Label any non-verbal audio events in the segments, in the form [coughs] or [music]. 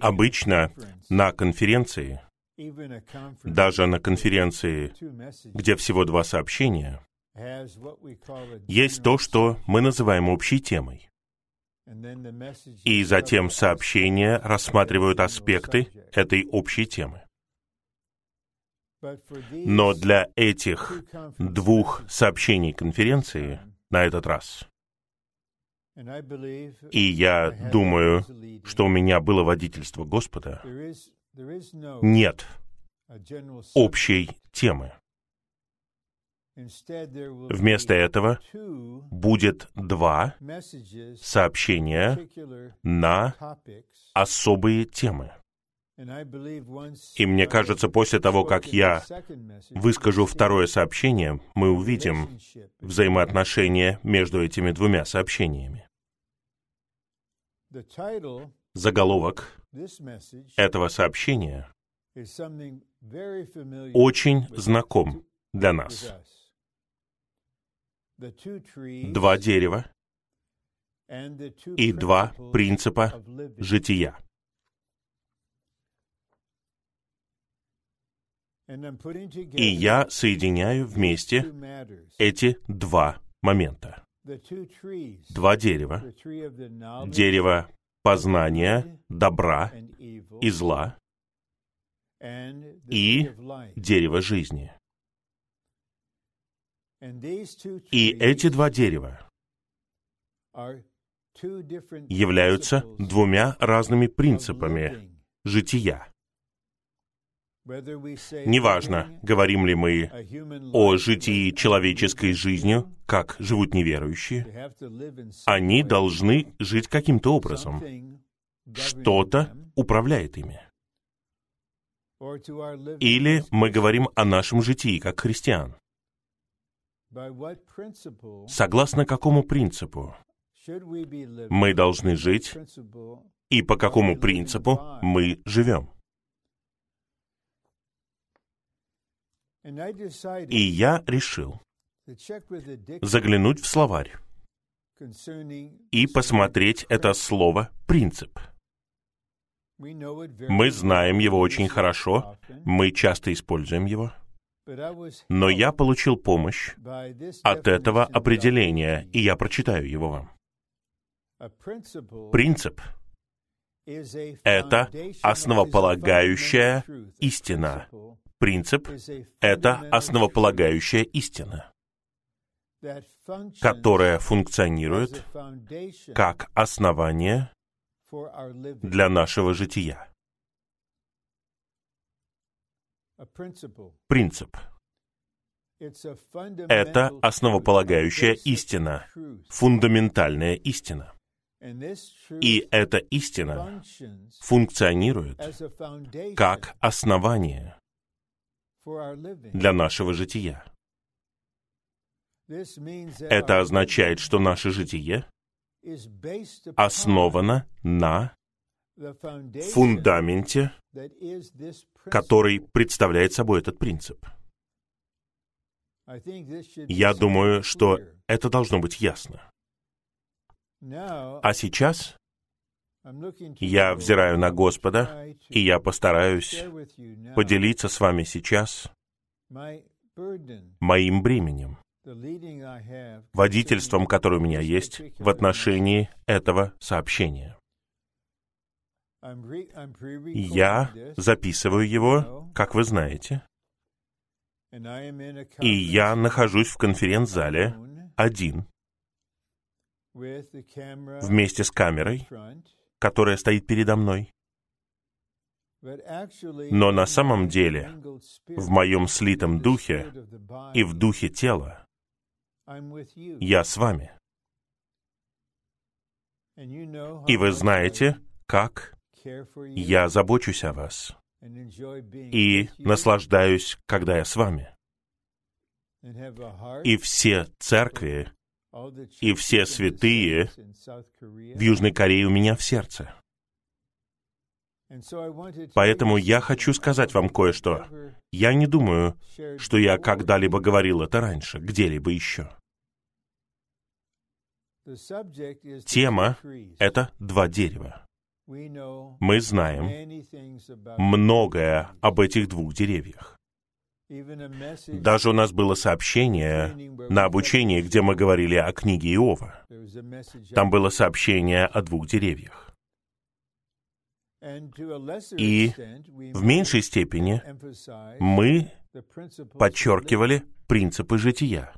Обычно на конференции, даже на конференции, где всего два сообщения, есть то, что мы называем общей темой. И затем сообщения рассматривают аспекты этой общей темы. Но для этих двух сообщений конференции на этот раз, и я думаю, что у меня было водительство Господа, нет общей темы. Вместо этого будет два сообщения на особые темы. И мне кажется, после того, как я выскажу второе сообщение, мы увидим взаимоотношения между этими двумя сообщениями. Заголовок этого сообщения очень знаком для нас два дерева и два принципа жития. И я соединяю вместе эти два момента. Два дерева. Дерево познания, добра и зла и дерево жизни. И эти два дерева являются двумя разными принципами жития. Неважно, говорим ли мы о житии человеческой жизнью, как живут неверующие, они должны жить каким-то образом. Что-то управляет ими. Или мы говорим о нашем житии как христиан. Согласно какому принципу мы должны жить и по какому принципу мы живем. И я решил заглянуть в словарь и посмотреть это слово «принцип». Мы знаем его очень хорошо, мы часто используем его — но я получил помощь от этого определения, и я прочитаю его вам. Принцип — это основополагающая истина. Принцип — это основополагающая истина, которая функционирует как основание для нашего жития. Принцип. Это основополагающая истина, фундаментальная истина. И эта истина функционирует как основание для нашего жития. Это означает, что наше житие основано на фундаменте, который представляет собой этот принцип. Я думаю, что это должно быть ясно. А сейчас я взираю на Господа, и я постараюсь поделиться с вами сейчас моим бременем, водительством, которое у меня есть в отношении этого сообщения. Я записываю его, как вы знаете, и я нахожусь в конференц-зале один, вместе с камерой, которая стоит передо мной. Но на самом деле, в моем слитом духе и в духе тела, я с вами. И вы знаете, как я забочусь о вас и наслаждаюсь, когда я с вами. И все церкви, и все святые в Южной Корее у меня в сердце. Поэтому я хочу сказать вам кое-что. Я не думаю, что я когда-либо говорил это раньше, где-либо еще. Тема — это два дерева. Мы знаем многое об этих двух деревьях. Даже у нас было сообщение на обучении, где мы говорили о книге Иова. Там было сообщение о двух деревьях. И в меньшей степени мы подчеркивали принципы жития.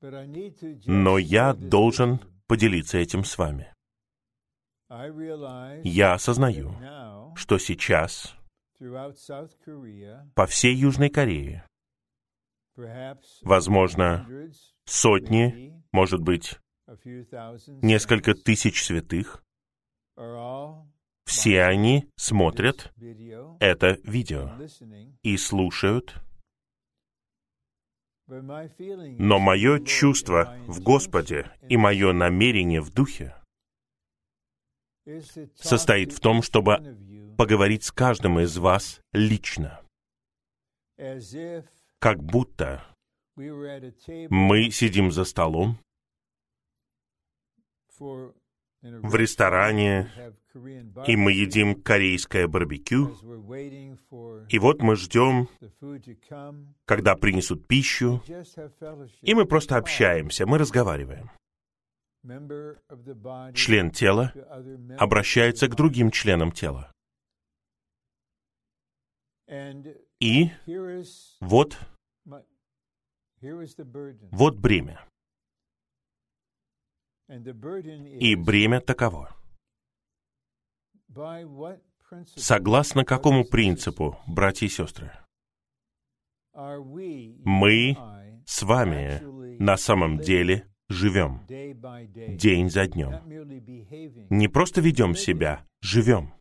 Но я должен поделиться этим с вами. Я осознаю, что сейчас по всей Южной Корее, возможно, сотни, может быть, несколько тысяч святых, все они смотрят это видео и слушают. Но мое чувство в Господе и мое намерение в Духе состоит в том, чтобы поговорить с каждым из вас лично. Как будто мы сидим за столом в ресторане, и мы едим корейское барбекю, и вот мы ждем, когда принесут пищу, и мы просто общаемся, мы разговариваем. Член тела обращается к другим членам тела. И вот, вот бремя. И бремя таково. Согласно какому принципу, братья и сестры? Мы с вами на самом деле живем день за днем. Не просто ведем себя, живем.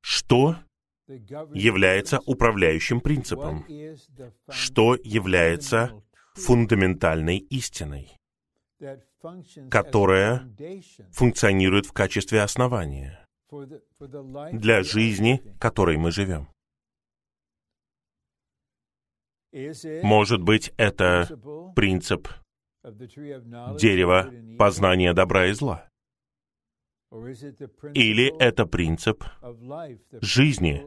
Что является управляющим принципом? Что является фундаментальной истиной, которая функционирует в качестве основания для жизни, которой мы живем. Может быть, это принцип дерева познания добра и зла. Или это принцип жизни,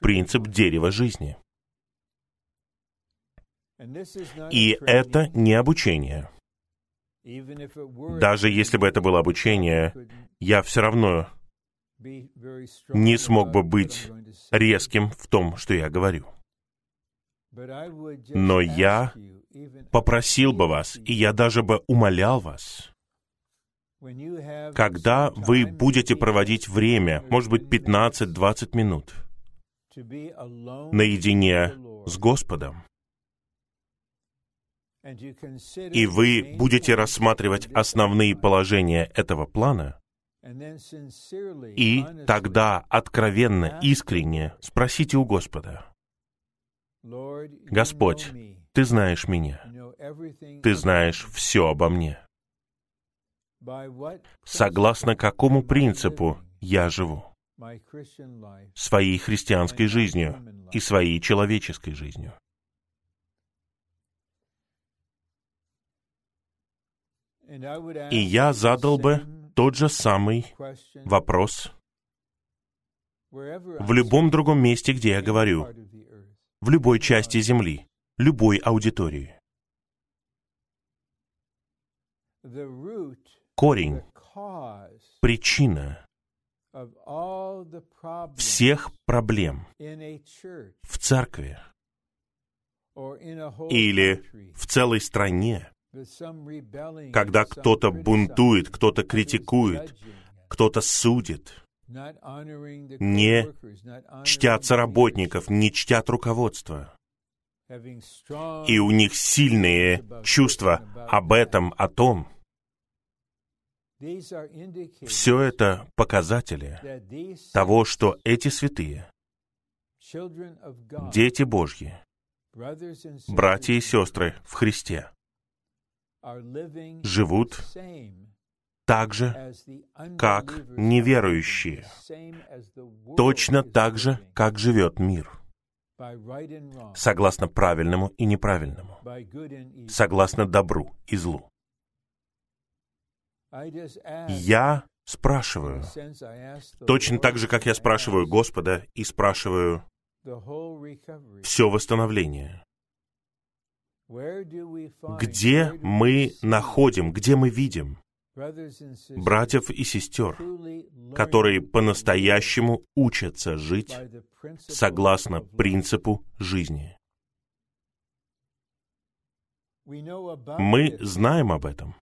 принцип дерева жизни. И это не обучение. Даже если бы это было обучение, я все равно не смог бы быть резким в том, что я говорю. Но я попросил бы вас, и я даже бы умолял вас, когда вы будете проводить время, может быть, 15-20 минут, наедине с Господом, и вы будете рассматривать основные положения этого плана, и тогда откровенно, искренне спросите у Господа, «Господь, Ты знаешь меня, Ты знаешь все обо мне. Согласно какому принципу я живу? Своей христианской жизнью и своей человеческой жизнью. И я задал бы тот же самый вопрос в любом другом месте, где я говорю, в любой части Земли, любой аудитории. Корень, причина всех проблем в церкви или в целой стране когда кто-то бунтует, кто-то критикует, кто-то судит, не чтятся работников, не чтят руководство. И у них сильные чувства об этом, о том. Все это показатели того, что эти святые, дети Божьи, братья и сестры в Христе, живут так же, как неверующие, точно так же, как живет мир, согласно правильному и неправильному, согласно добру и злу. Я спрашиваю, точно так же, как я спрашиваю Господа и спрашиваю все восстановление. Где мы находим, где мы видим братьев и сестер, которые по-настоящему учатся жить согласно принципу жизни? Мы знаем об этом.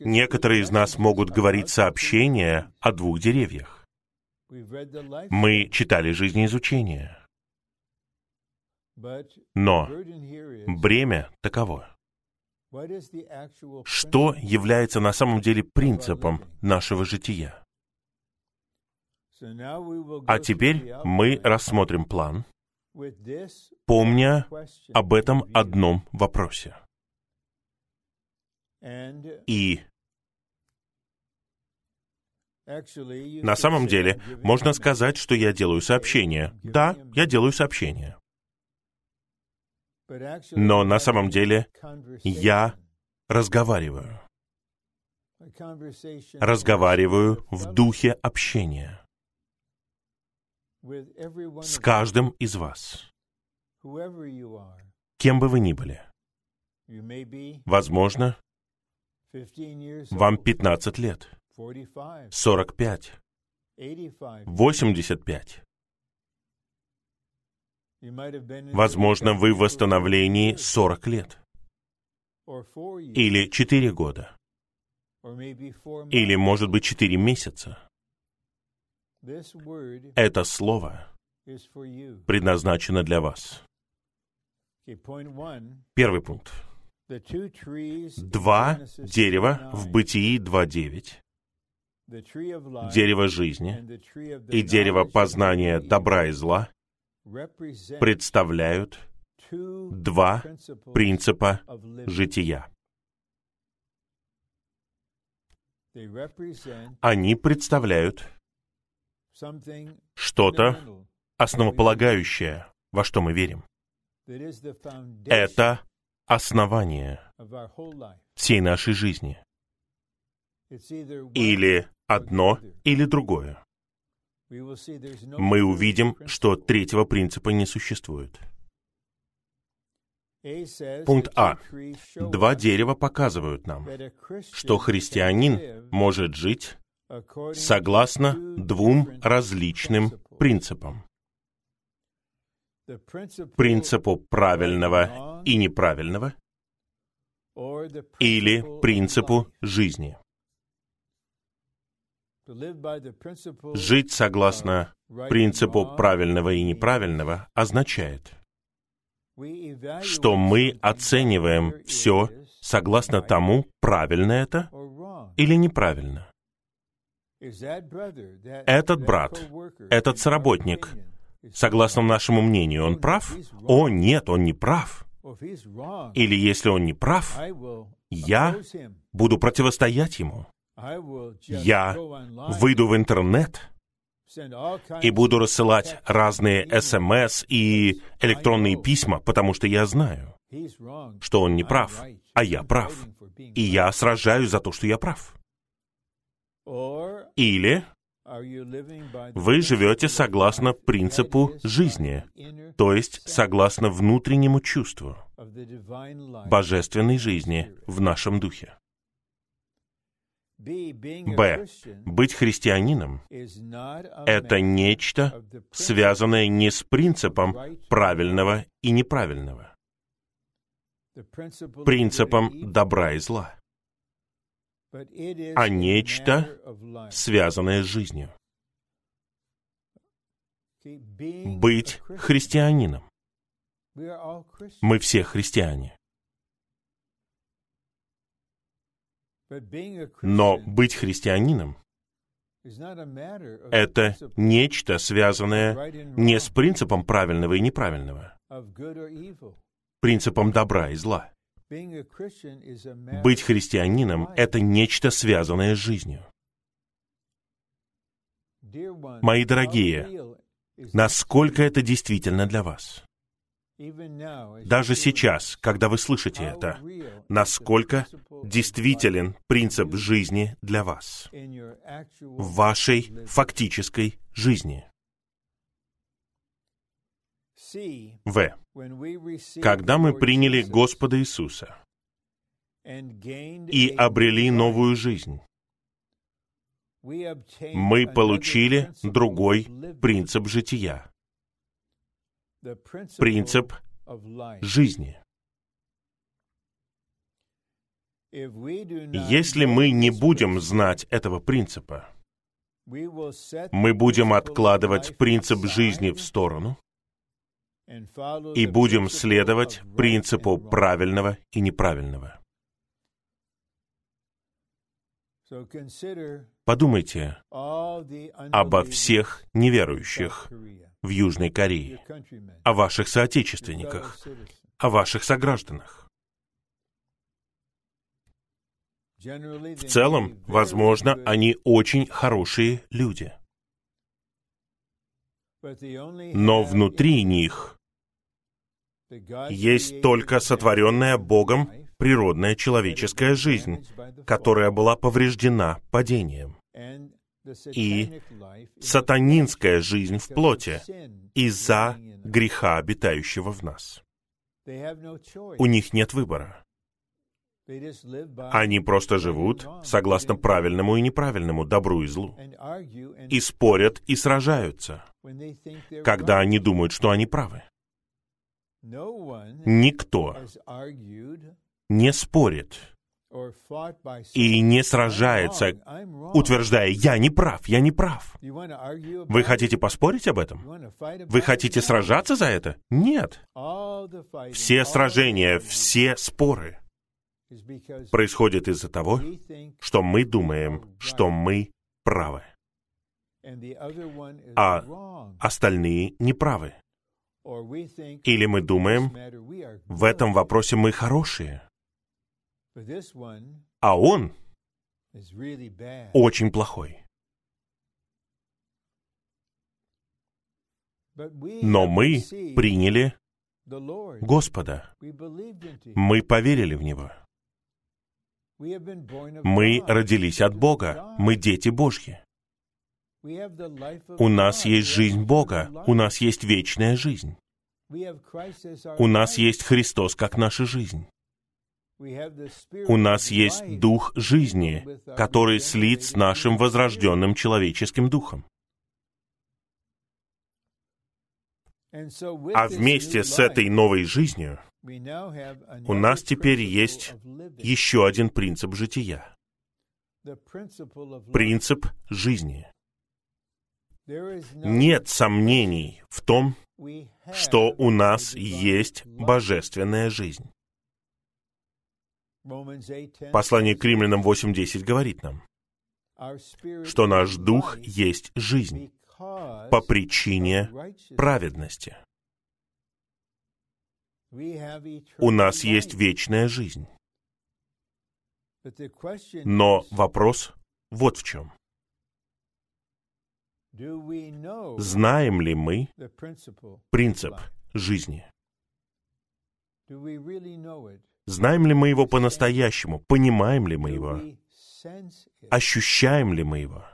Некоторые из нас могут говорить сообщения о двух деревьях. Мы читали жизнеизучение. Но бремя таково. Что является на самом деле принципом нашего жития? А теперь мы рассмотрим план, помня об этом одном вопросе. И на самом деле можно сказать, что я делаю сообщение. Да, я делаю сообщение. Но на самом деле я разговариваю. Разговариваю в духе общения с каждым из вас, кем бы вы ни были. Возможно, вам 15 лет, 45, 85. Возможно, вы в восстановлении 40 лет. Или 4 года. Или, может быть, 4 месяца. Это слово предназначено для вас. Первый пункт. Два дерева в Бытии 2.9, дерево жизни и дерево познания добра и зла представляют два принципа жития. Они представляют что-то основополагающее, во что мы верим. Это основание всей нашей жизни. Или одно, или другое мы увидим, что третьего принципа не существует. Пункт А. Два дерева показывают нам, что христианин может жить согласно двум различным принципам. Принципу правильного и неправильного или принципу жизни. Жить согласно принципу правильного и неправильного означает, что мы оцениваем все согласно тому, правильно это или неправильно. Этот брат, этот соработник, согласно нашему мнению, он прав? О, нет, он не прав. Или если он не прав, я буду противостоять ему я выйду в интернет и буду рассылать разные СМС и электронные письма, потому что я знаю, что он не прав, а я прав. И я сражаюсь за то, что я прав. Или вы живете согласно принципу жизни, то есть согласно внутреннему чувству божественной жизни в нашем духе. Б. Быть христианином — это нечто, связанное не с принципом правильного и неправильного, принципом добра и зла, а нечто, связанное с жизнью. Быть христианином. Мы все христиане. Но быть христианином — это нечто, связанное не с принципом правильного и неправильного, принципом добра и зла. Быть христианином — это нечто, связанное с жизнью. Мои дорогие, насколько это действительно для вас? Даже сейчас, когда вы слышите это, насколько действителен принцип жизни для вас, в вашей фактической жизни. В. Когда мы приняли Господа Иисуса и обрели новую жизнь, мы получили другой принцип жития, принцип жизни. Если мы не будем знать этого принципа, мы будем откладывать принцип жизни в сторону и будем следовать принципу правильного и неправильного. Подумайте обо всех неверующих в Южной Корее, о ваших соотечественниках, о ваших согражданах. В целом, возможно, они очень хорошие люди. Но внутри них есть только сотворенная Богом природная человеческая жизнь, которая была повреждена падением, и сатанинская жизнь в плоти из-за греха, обитающего в нас. У них нет выбора. Они просто живут согласно правильному и неправильному, добру и злу. И спорят и сражаются, когда они думают, что они правы. Никто не спорит и не сражается, утверждая, я не прав, я не прав. Вы хотите поспорить об этом? Вы хотите сражаться за это? Нет. Все сражения, все споры происходят из-за того, что мы думаем, что мы правы, а остальные неправы. Или мы думаем, в этом вопросе мы хорошие, а он очень плохой. Но мы приняли Господа. Мы поверили в Него. Мы родились от Бога. Мы дети Божьи. У нас есть жизнь Бога. У нас есть вечная жизнь. У нас есть Христос как наша жизнь. У нас есть дух жизни, который слит с нашим возрожденным человеческим духом. А вместе с этой новой жизнью у нас теперь есть еще один принцип жития. Принцип жизни. Нет сомнений в том, что у нас есть божественная жизнь. Послание к римлянам 8.10 говорит нам, что наш дух есть жизнь по причине праведности. У нас есть вечная жизнь. Но вопрос вот в чем. Знаем ли мы принцип жизни? Знаем ли мы его по-настоящему? Понимаем ли мы его? Ощущаем ли мы его?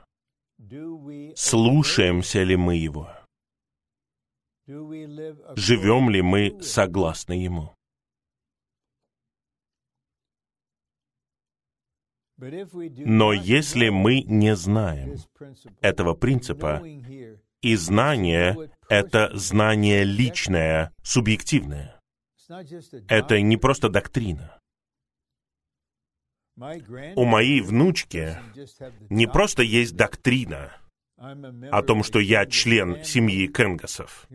Слушаемся ли мы его? Живем ли мы согласно ему? Но если мы не знаем этого принципа, и знание — это знание личное, субъективное, это не просто доктрина. У моей внучки не просто есть доктрина о том, что я член семьи Кенгасов.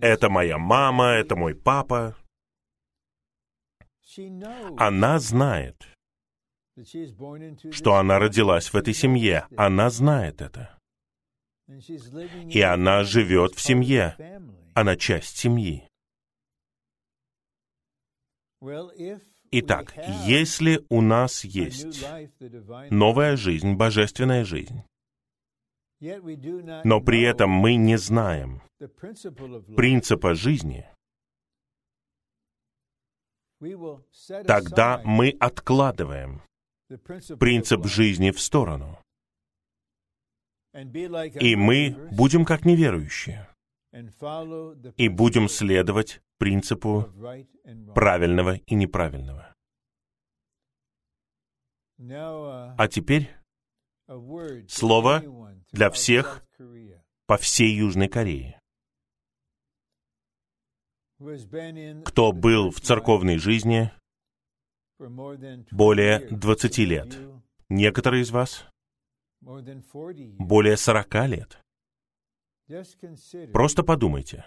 Это моя мама, это мой папа. Она знает, что она родилась в этой семье. Она знает это. И она живет в семье. Она часть семьи. Итак, если у нас есть новая жизнь, божественная жизнь, но при этом мы не знаем принципа жизни, тогда мы откладываем принцип жизни в сторону. И мы будем как неверующие. И будем следовать принципу правильного и неправильного. А теперь слово для всех по всей Южной Корее. Кто был в церковной жизни более 20 лет. Некоторые из вас более 40 лет. Просто подумайте.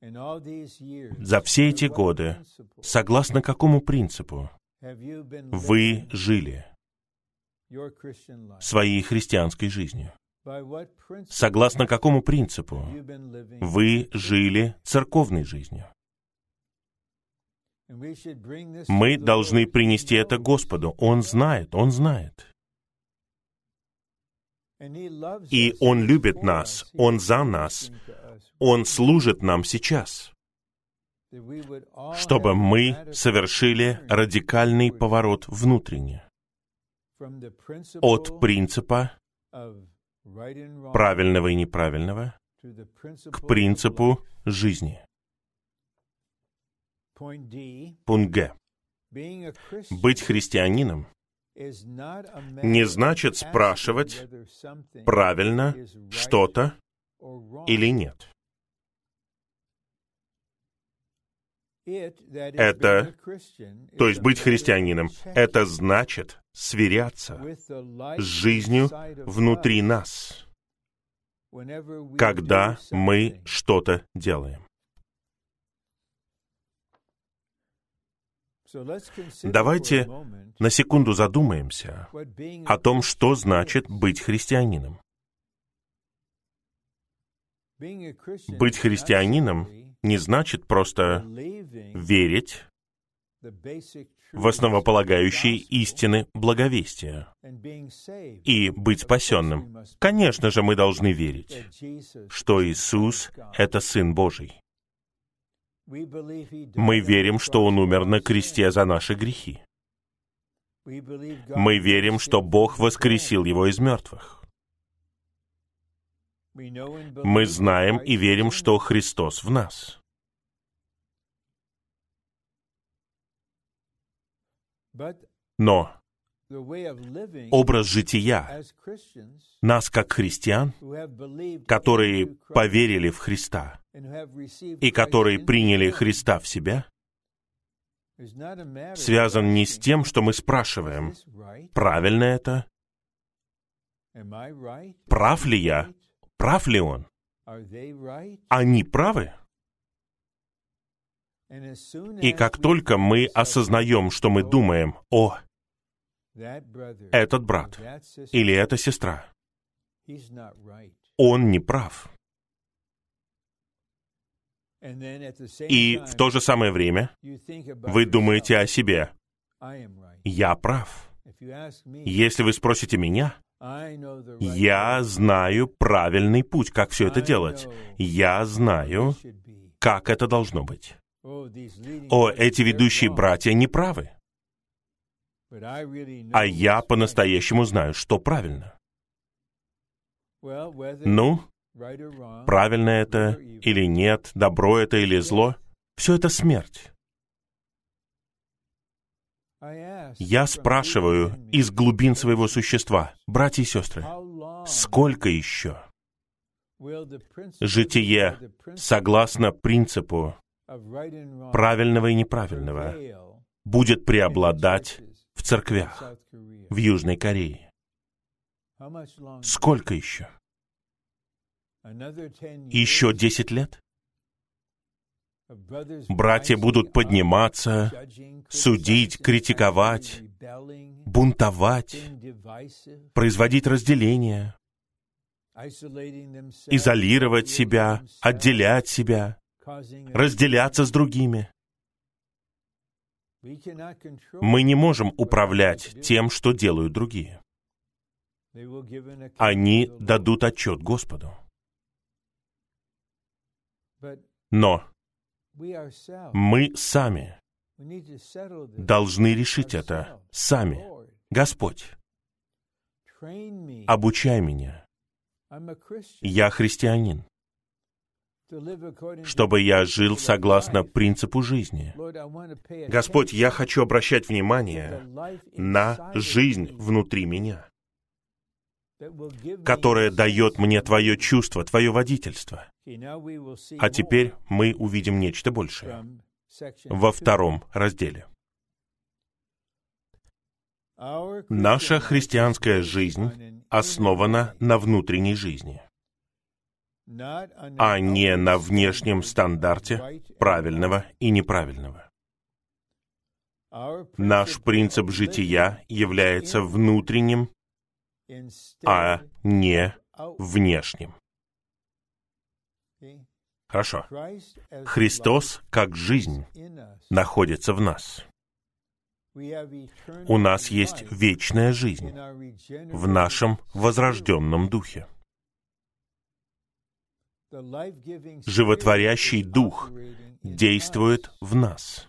За все эти годы, согласно какому принципу вы жили своей христианской жизнью? Согласно какому принципу вы жили церковной жизнью? Мы должны принести это Господу. Он знает, Он знает. И Он любит нас, Он за нас, Он служит нам сейчас, чтобы мы совершили радикальный поворот внутренне от принципа правильного и неправильного к принципу жизни. Пункт Г. Быть христианином не значит спрашивать, правильно что-то или нет. Это, то есть быть христианином, это значит сверяться с жизнью внутри нас, когда мы что-то делаем. Давайте на секунду задумаемся о том, что значит быть христианином. Быть христианином не значит просто верить в основополагающие истины благовестия и быть спасенным. Конечно же, мы должны верить, что Иисус — это Сын Божий. Мы верим, что Он умер на кресте за наши грехи. Мы верим, что Бог воскресил Его из мертвых. Мы знаем и верим, что Христос в нас. Но образ жития. нас, как христиан, которые поверили в Христа и которые приняли Христа в себя, связан не с тем, что мы спрашиваем, правильно это, прав ли я, прав ли он, они правы. И как только мы осознаем, что мы думаем, о, этот брат или эта сестра, он не прав. И в то же самое время вы думаете о себе, я прав. Если вы спросите меня, я знаю правильный путь, как все это делать. Я знаю, как это должно быть. О, эти ведущие братья не правы. А я по-настоящему знаю, что правильно. Ну, правильно это или нет, добро это или зло, все это смерть. Я спрашиваю из глубин своего существа, братья и сестры, сколько еще житие согласно принципу правильного и неправильного будет преобладать в церквях в Южной Корее. Сколько еще? Еще десять лет? Братья будут подниматься, судить, критиковать, бунтовать, производить разделение, изолировать себя, отделять себя, разделяться с другими. Мы не можем управлять тем, что делают другие. Они дадут отчет Господу. Но мы сами должны решить это сами. Господь, обучай меня. Я христианин чтобы я жил согласно принципу жизни. Господь, я хочу обращать внимание на жизнь внутри меня, которая дает мне Твое чувство, Твое водительство. А теперь мы увидим нечто большее во втором разделе. Наша христианская жизнь основана на внутренней жизни а не на внешнем стандарте правильного и неправильного. Наш принцип жития является внутренним, а не внешним. Хорошо. Христос, как жизнь, находится в нас. У нас есть вечная жизнь в нашем возрожденном духе животворящий дух действует в нас.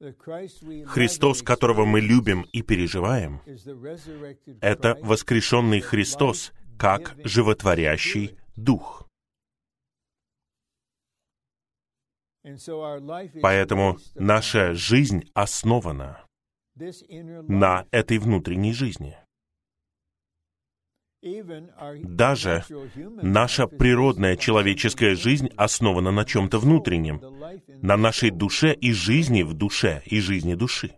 Христос, которого мы любим и переживаем, это воскрешенный Христос, как животворящий Дух. Поэтому наша жизнь основана на этой внутренней жизни. Даже наша природная человеческая жизнь основана на чем-то внутреннем, на нашей душе и жизни в душе и жизни души.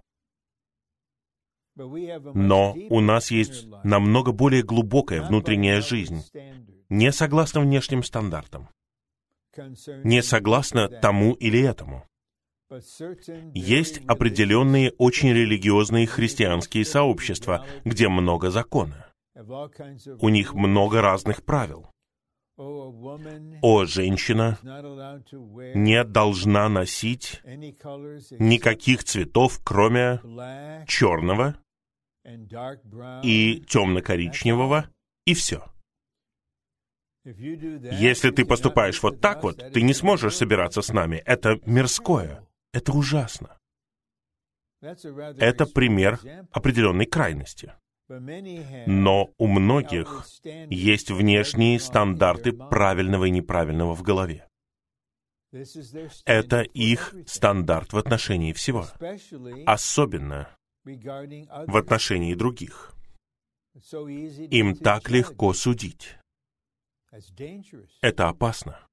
Но у нас есть намного более глубокая внутренняя жизнь, не согласно внешним стандартам, не согласно тому или этому. Есть определенные очень религиозные христианские сообщества, где много закона. У них много разных правил. О, женщина не должна носить никаких цветов, кроме черного и темно-коричневого, и все. Если ты поступаешь вот так вот, ты не сможешь собираться с нами. Это мирское. Это ужасно. Это пример определенной крайности. Но у многих есть внешние стандарты правильного и неправильного в голове. Это их стандарт в отношении всего, особенно в отношении других. Им так легко судить. Это опасно.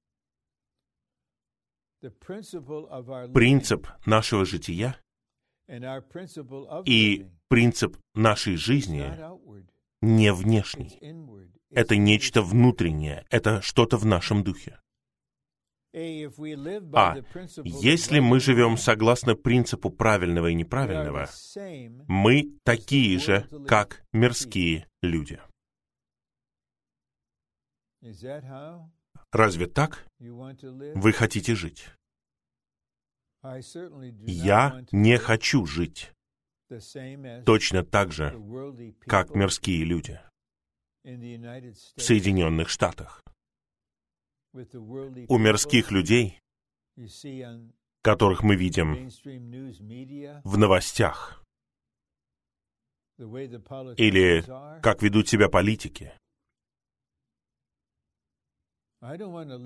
Принцип нашего жития и принцип нашей жизни не внешний. Это нечто внутреннее, это что-то в нашем духе. А если мы живем согласно принципу правильного и неправильного, мы такие же, как мирские люди. Разве так вы хотите жить? Я не хочу жить точно так же, как мирские люди в Соединенных Штатах. У мирских людей, которых мы видим в новостях, или как ведут себя политики,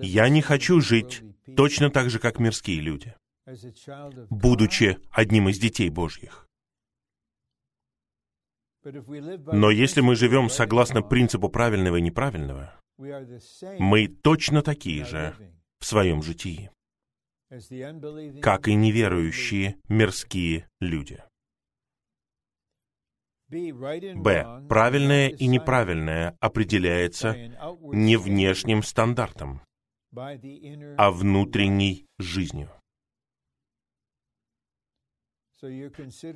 я не хочу жить точно так же, как мирские люди будучи одним из детей Божьих. Но если мы живем согласно принципу правильного и неправильного, мы точно такие же в своем житии, как и неверующие мирские люди. Б. Правильное и неправильное определяется не внешним стандартом, а внутренней жизнью.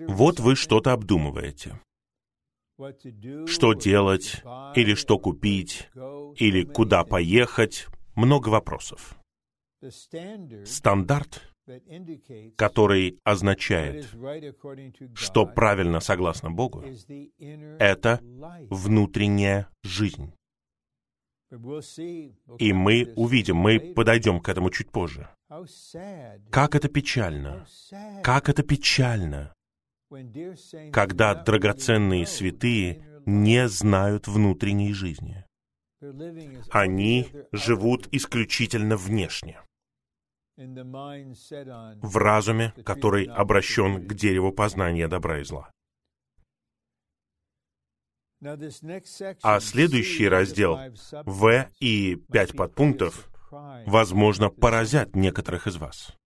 Вот вы что-то обдумываете. Что делать, или что купить, или куда поехать, много вопросов. Стандарт, который означает, что правильно согласно Богу, это внутренняя жизнь. И мы увидим, мы подойдем к этому чуть позже. Как это печально! Как это печально! Когда драгоценные святые не знают внутренней жизни. Они живут исключительно внешне. В разуме, который обращен к дереву познания добра и зла. А следующий раздел В и пять подпунктов, возможно, поразят некоторых из вас.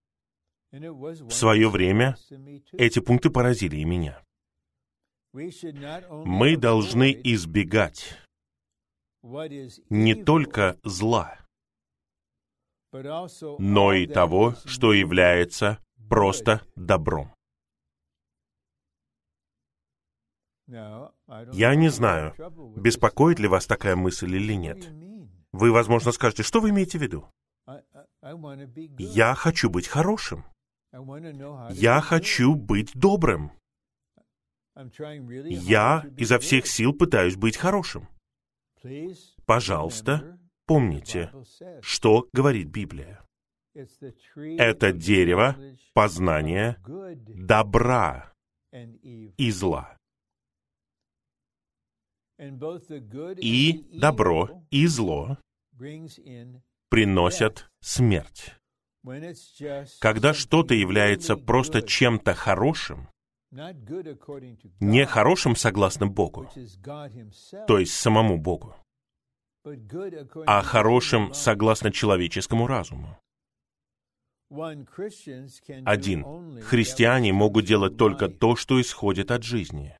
В свое время эти пункты поразили и меня. Мы должны избегать не только зла, но и того, что является просто добром. Я не знаю, беспокоит ли вас такая мысль или нет. Вы, возможно, скажете, что вы имеете в виду? Я хочу быть хорошим. Я хочу быть добрым. Я изо всех сил пытаюсь быть хорошим. Пожалуйста, помните, что говорит Библия. Это дерево познания добра и зла. И добро, и зло приносят смерть. Когда что-то является просто чем-то хорошим, не хорошим согласно Богу, то есть самому Богу, а хорошим согласно человеческому разуму. Один. Христиане могут делать только то, что исходит от жизни.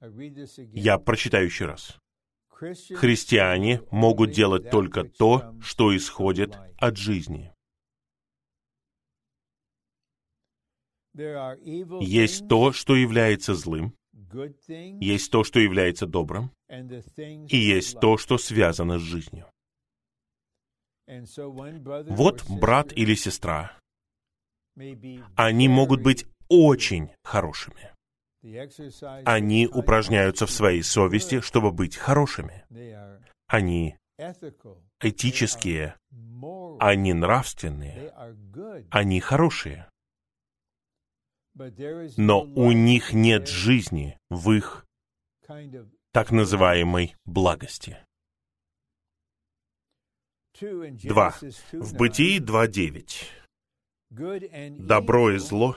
Я прочитаю еще раз. Христиане могут делать только то, что исходит от жизни. Есть то, что является злым, есть то, что является добрым, и есть то, что связано с жизнью. Вот брат или сестра, они могут быть очень хорошими. Они упражняются в своей совести, чтобы быть хорошими. Они этические, они нравственные, они хорошие. Но у них нет жизни в их так называемой благости. Два. В Бытии 2.9. Добро и зло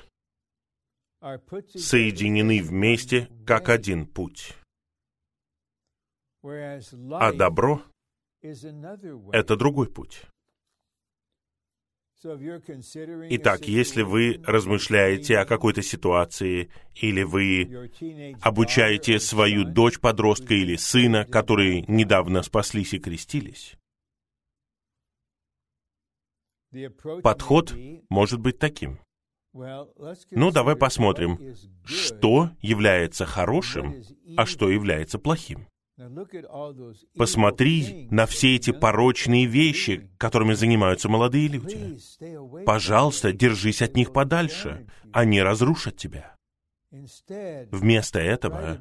соединены вместе как один путь. А добро — это другой путь. Итак, если вы размышляете о какой-то ситуации, или вы обучаете свою дочь-подростка или сына, которые недавно спаслись и крестились, подход может быть таким. Ну, давай посмотрим, что является хорошим, а что является плохим. Посмотри на все эти порочные вещи, которыми занимаются молодые люди. Пожалуйста, держись от них подальше. Они разрушат тебя. Вместо этого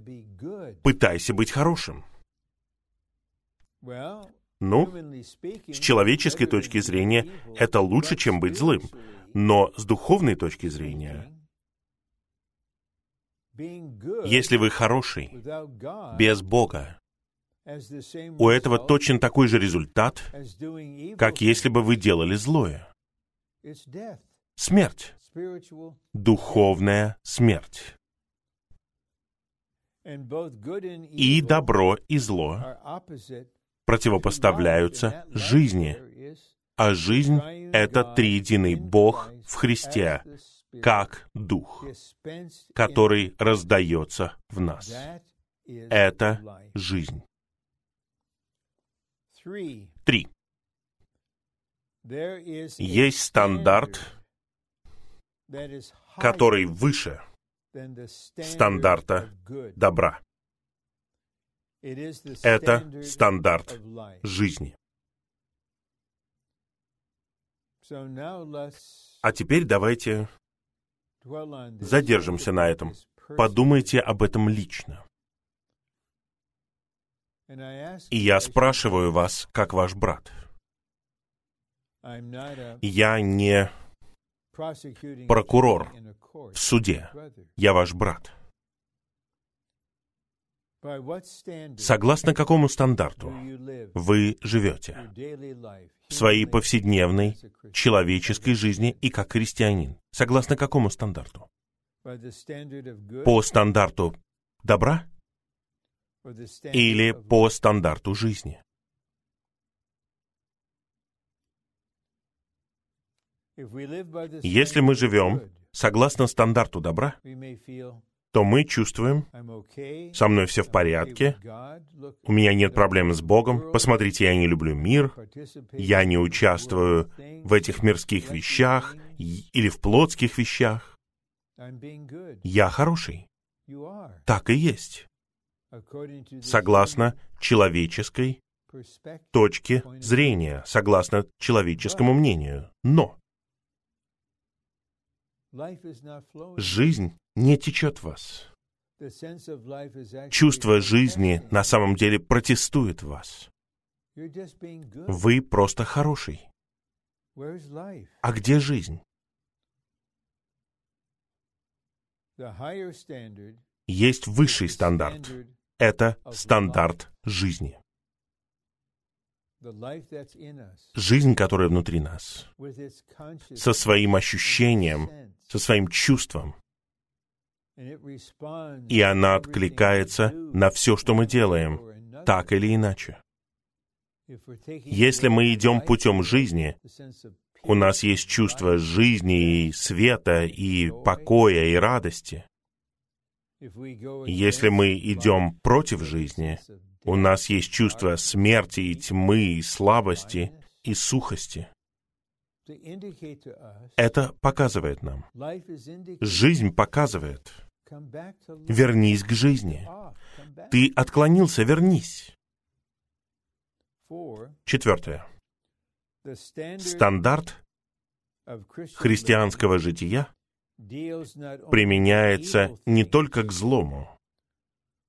пытайся быть хорошим. Ну, с человеческой точки зрения, это лучше, чем быть злым. Но с духовной точки зрения, если вы хороший, без Бога, у этого точно такой же результат, как если бы вы делали злое. Смерть. Духовная смерть. И добро, и зло противопоставляются жизни, а жизнь — это триединый Бог в Христе, как Дух, который раздается в нас. Это жизнь. Три. Есть стандарт, который выше стандарта добра. Это стандарт жизни. А теперь давайте задержимся на этом. Подумайте об этом лично. И я спрашиваю вас, как ваш брат. Я не прокурор в суде. Я ваш брат. Согласно какому стандарту вы живете в своей повседневной человеческой жизни и как христианин? Согласно какому стандарту? По стандарту добра или по стандарту жизни? Если мы живем согласно стандарту добра, то мы чувствуем, со мной все в порядке, у меня нет проблем с Богом, посмотрите, я не люблю мир, я не участвую в этих мирских вещах или в плотских вещах. Я хороший. Так и есть. Согласно человеческой точке зрения, согласно человеческому мнению. Но жизнь не течет вас. Чувство жизни на самом деле протестует вас. Вы просто хороший. А где жизнь? Есть высший стандарт. Это стандарт жизни. Жизнь, которая внутри нас, со своим ощущением, со своим чувством, и она откликается на все, что мы делаем, так или иначе. Если мы идем путем жизни, у нас есть чувство жизни и света, и покоя, и радости. Если мы идем против жизни, у нас есть чувство смерти и тьмы, и слабости, и сухости. Это показывает нам. Жизнь показывает. Вернись к жизни. Ты отклонился, вернись. Четвертое. Стандарт христианского жития применяется не только к злому,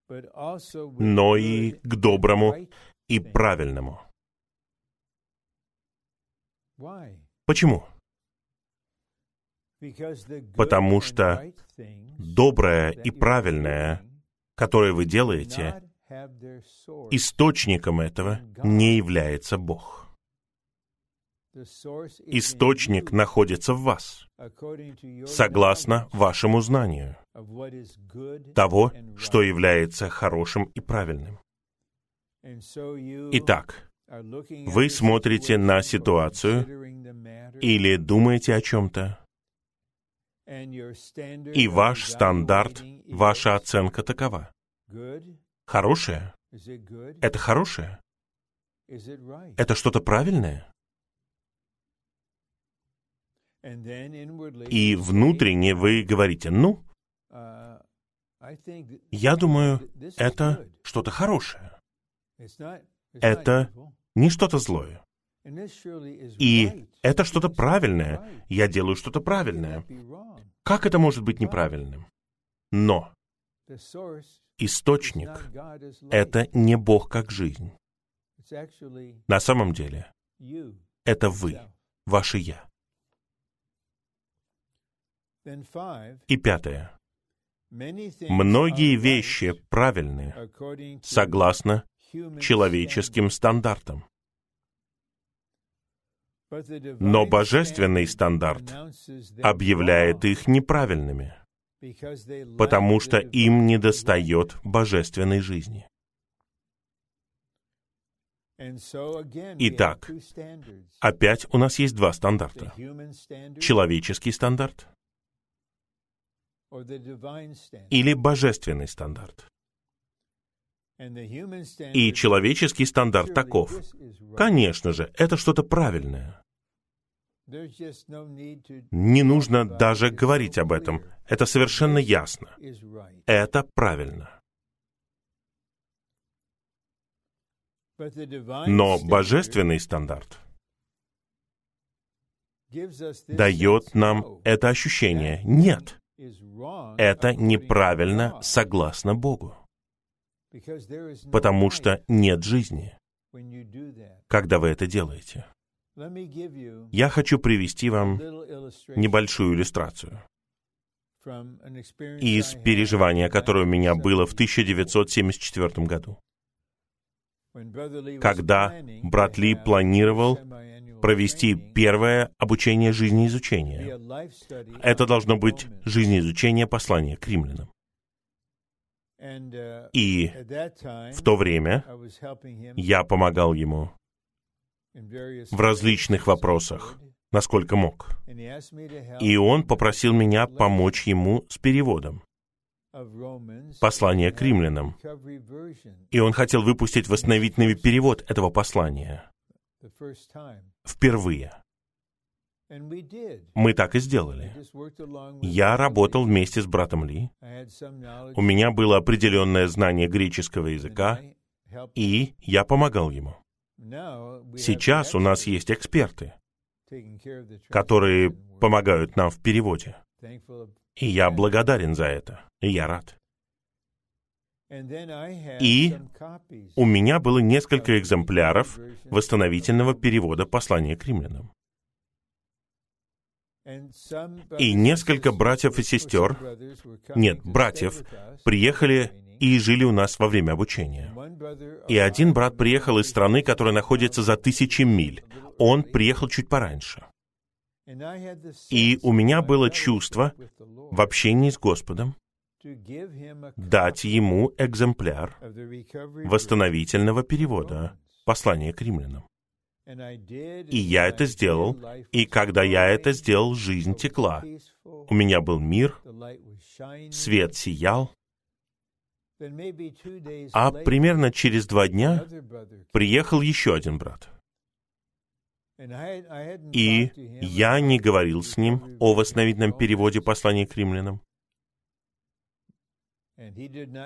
но и к доброму и правильному. Почему? Потому что доброе и правильное, которое вы делаете, источником этого не является Бог. Источник находится в вас, согласно вашему знанию того, что является хорошим и правильным. Итак, вы смотрите на ситуацию или думаете о чем-то, и ваш стандарт, ваша оценка такова. Хорошее? Это хорошее? Это что-то правильное? И внутренне вы говорите, ну, я думаю, это что-то хорошее. Это не что-то злое. И это что-то правильное. Я делаю что-то правильное. Как это может быть неправильным? Но источник — это не Бог как жизнь. На самом деле, это вы, ваше «я». И пятое. Многие вещи правильны согласно человеческим стандартам. Но божественный стандарт объявляет их неправильными, потому что им недостает божественной жизни. Итак, опять у нас есть два стандарта. Человеческий стандарт или божественный стандарт. И человеческий стандарт таков. Конечно же, это что-то правильное. Не нужно даже говорить об этом. Это совершенно ясно. Это правильно. Но божественный стандарт дает нам это ощущение. Нет, это неправильно согласно Богу. Потому что нет жизни, когда вы это делаете. Я хочу привести вам небольшую иллюстрацию из переживания, которое у меня было в 1974 году, когда брат Ли планировал провести первое обучение жизнеизучения. Это должно быть жизнеизучение послания к римлянам. И в то время я помогал ему в различных вопросах, насколько мог. И он попросил меня помочь ему с переводом послания к римлянам. И он хотел выпустить восстановительный перевод этого послания. Впервые. Мы так и сделали. Я работал вместе с братом Ли. У меня было определенное знание греческого языка, и я помогал ему. Сейчас у нас есть эксперты, которые помогают нам в переводе. И я благодарен за это, и я рад. И у меня было несколько экземпляров восстановительного перевода послания к римлянам. И несколько братьев и сестер, нет, братьев, приехали и жили у нас во время обучения. И один брат приехал из страны, которая находится за тысячи миль. Он приехал чуть пораньше. И у меня было чувство в общении с Господом дать ему экземпляр восстановительного перевода послания к римлянам. И я это сделал, и когда я это сделал, жизнь текла. У меня был мир, свет сиял, а примерно через два дня приехал еще один брат. И я не говорил с ним о восстановительном переводе послания к римлянам.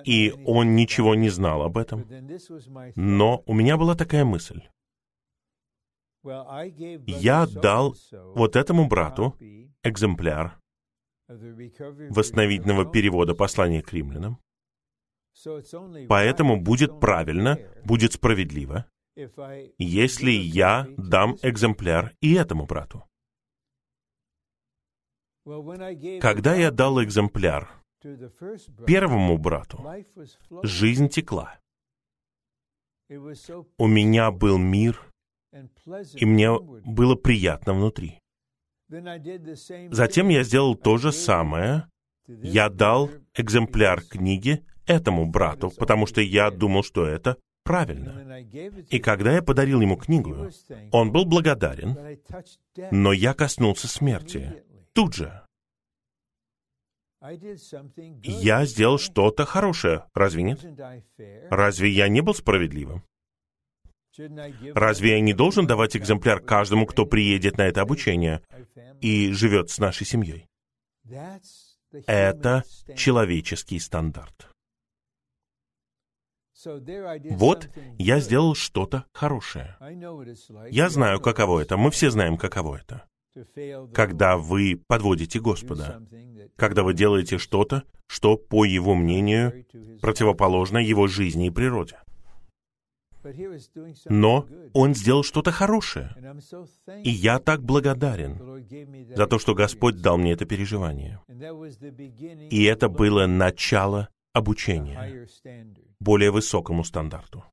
И он ничего не знал об этом. Но у меня была такая мысль. Я дал вот этому брату экземпляр восстановительного перевода послания к римлянам. Поэтому будет правильно, будет справедливо, если я дам экземпляр и этому брату. Когда я дал экземпляр первому брату, жизнь текла. У меня был мир, и мне было приятно внутри. Затем я сделал то же самое. Я дал экземпляр книги этому брату, потому что я думал, что это правильно. И когда я подарил ему книгу, он был благодарен, но я коснулся смерти. Тут же. Я сделал что-то хорошее, разве нет? Разве я не был справедливым? Разве я не должен давать экземпляр каждому, кто приедет на это обучение и живет с нашей семьей? Это человеческий стандарт. Вот я сделал что-то хорошее. Я знаю, каково это. Мы все знаем, каково это. Когда вы подводите Господа, когда вы делаете что-то, что, по его мнению, противоположно его жизни и природе. Но он сделал что-то хорошее. И я так благодарен за то, что Господь дал мне это переживание. И это было начало обучения более высокому стандарту.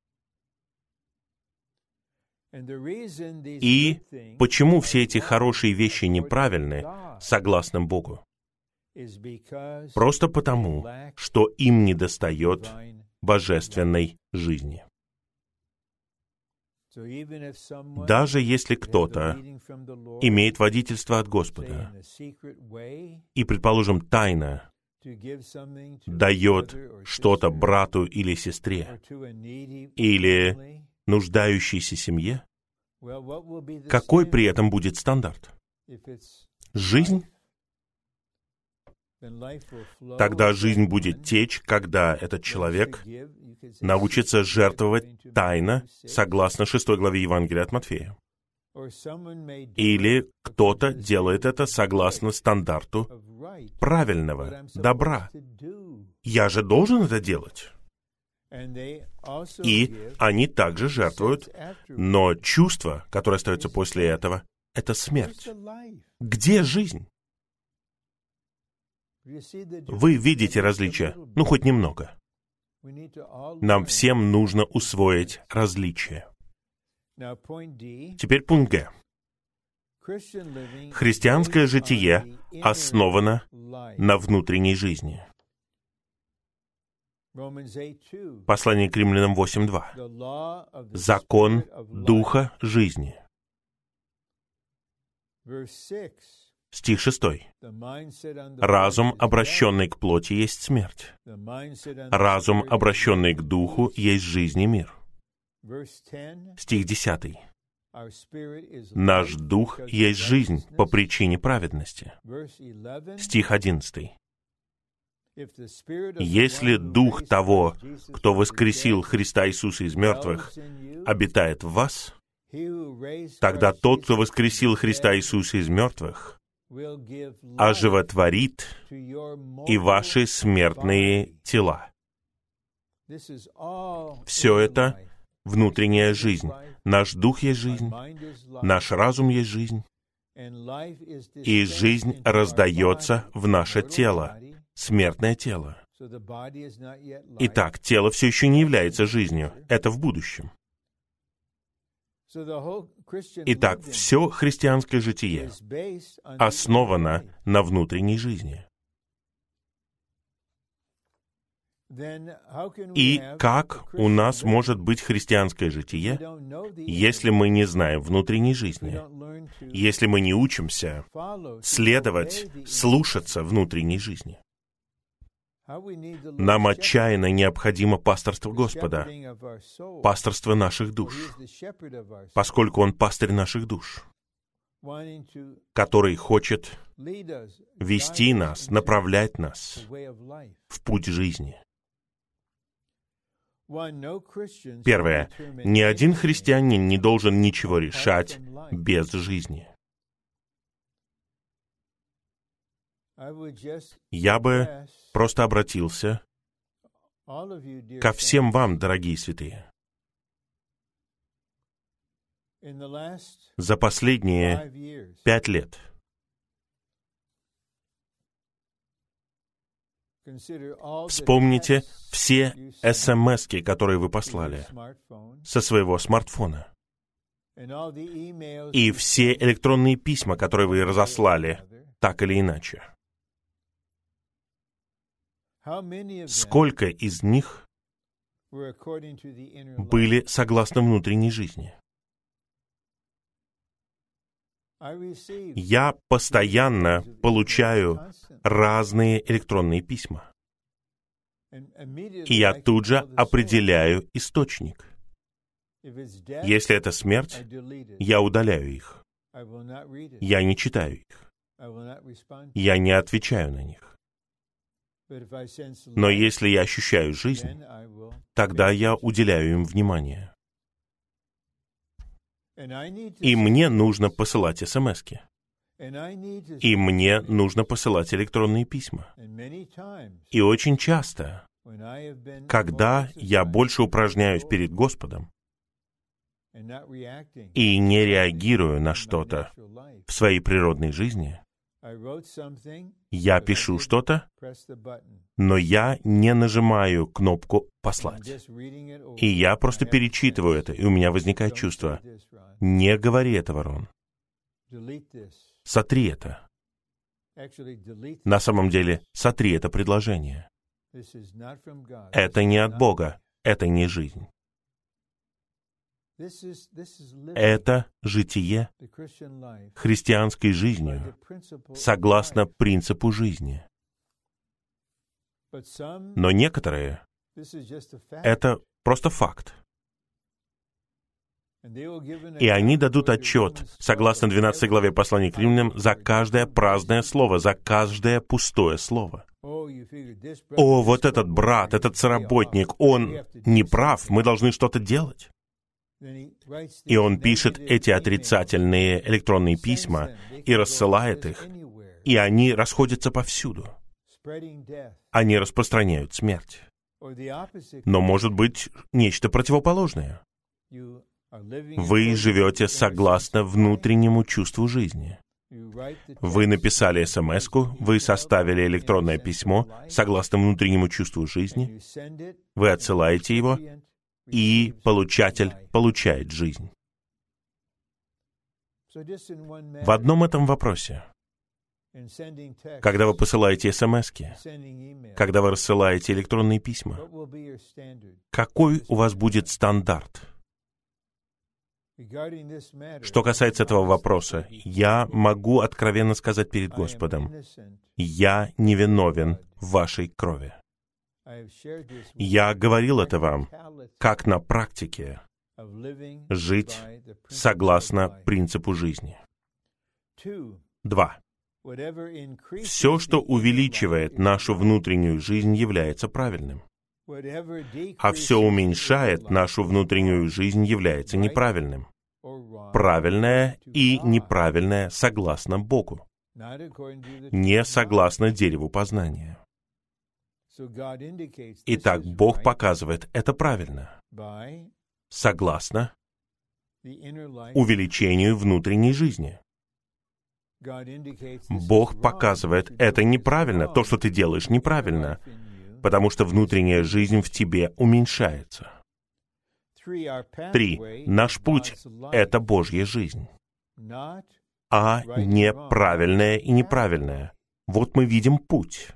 И почему все эти хорошие вещи неправильны, согласно Богу? Просто потому, что им недостает божественной жизни. Даже если кто-то имеет водительство от Господа и, предположим, тайно дает что-то брату или сестре, или нуждающейся семье, какой при этом будет стандарт? Жизнь? Тогда жизнь будет течь, когда этот человек научится жертвовать тайно, согласно 6 главе Евангелия от Матфея. Или кто-то делает это согласно стандарту правильного добра. Я же должен это делать. И они также жертвуют, но чувство, которое остается после этого, это смерть. Где жизнь? Вы видите различия, ну хоть немного. Нам всем нужно усвоить различия. Теперь пункт Г. Христианское житие основано на внутренней жизни. Послание к римлянам 8.2. Закон Духа жизни. Стих 6. Разум, обращенный к плоти, есть смерть. Разум, обращенный к Духу, есть жизнь и мир. Стих 10. Наш дух есть жизнь по причине праведности. Стих 11. Если дух того, кто воскресил Христа Иисуса из мертвых, обитает в вас, тогда тот, кто воскресил Христа Иисуса из мертвых, оживотворит и ваши смертные тела. Все это внутренняя жизнь. Наш дух есть жизнь, наш разум есть жизнь, и жизнь раздается в наше тело, смертное тело. Итак, тело все еще не является жизнью, это в будущем. Итак, все христианское житие основано на внутренней жизни. И как у нас может быть христианское житие, если мы не знаем внутренней жизни, если мы не учимся следовать, слушаться внутренней жизни? Нам отчаянно необходимо пасторство Господа, пасторство наших душ, поскольку Он пастырь наших душ, который хочет вести нас, направлять нас в путь жизни. Первое. Ни один христианин не должен ничего решать без жизни. Я бы просто обратился ко всем вам, дорогие святые. За последние пять лет Вспомните все смс которые вы послали со своего смартфона. И все электронные письма, которые вы разослали, так или иначе. Сколько из них были согласно внутренней жизни? Я постоянно получаю разные электронные письма. И я тут же определяю источник. Если это смерть, я удаляю их. Я не читаю их. Я не отвечаю на них. Но если я ощущаю жизнь, тогда я уделяю им внимание. И мне нужно посылать смс -ки. И мне нужно посылать электронные письма. И очень часто, когда я больше упражняюсь перед Господом и не реагирую на что-то в своей природной жизни, я пишу что-то, но я не нажимаю кнопку «послать». И я просто перечитываю это, и у меня возникает чувство, не говори этого, Рон. Сотри это. На самом деле, сотри это предложение. Это не от Бога, это не жизнь. Это житие христианской жизнью согласно принципу жизни. Но некоторые — это просто факт. И они дадут отчет, согласно 12 главе послания к римлянам, за каждое праздное слово, за каждое пустое слово. О, вот этот брат, этот соработник, он не прав, мы должны что-то делать. И он пишет эти отрицательные электронные письма и рассылает их, и они расходятся повсюду. Они распространяют смерть. Но может быть нечто противоположное. Вы живете согласно внутреннему чувству жизни. Вы написали смс вы составили электронное письмо согласно внутреннему чувству жизни, вы отсылаете его, и получатель получает жизнь. В одном этом вопросе, когда вы посылаете смс когда вы рассылаете электронные письма, какой у вас будет стандарт? Что касается этого вопроса, я могу откровенно сказать перед Господом, я невиновен в вашей крови. Я говорил это вам, как на практике жить согласно принципу жизни. Два. Все, что увеличивает нашу внутреннюю жизнь, является правильным. А все уменьшает нашу внутреннюю жизнь, является неправильным. Правильное и неправильное согласно Богу, не согласно дереву познания. Итак, Бог показывает это правильно, согласно увеличению внутренней жизни. Бог показывает это неправильно, то, что ты делаешь, неправильно, потому что внутренняя жизнь в тебе уменьшается. Три. Наш путь — это Божья жизнь, а не правильное и неправильное. Вот мы видим путь.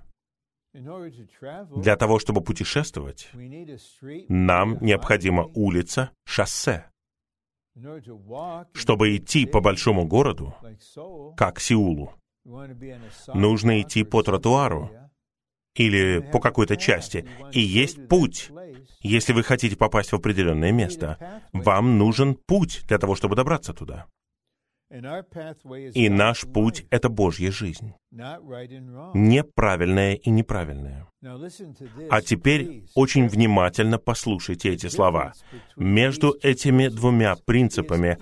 Для того, чтобы путешествовать, нам необходима улица, шоссе. Чтобы идти по большому городу, как Сеулу, нужно идти по тротуару или по какой-то части. И есть путь. Если вы хотите попасть в определенное место, вам нужен путь для того, чтобы добраться туда. И наш путь — это Божья жизнь. Неправильное и неправильное. А теперь очень внимательно послушайте эти слова. Между этими двумя принципами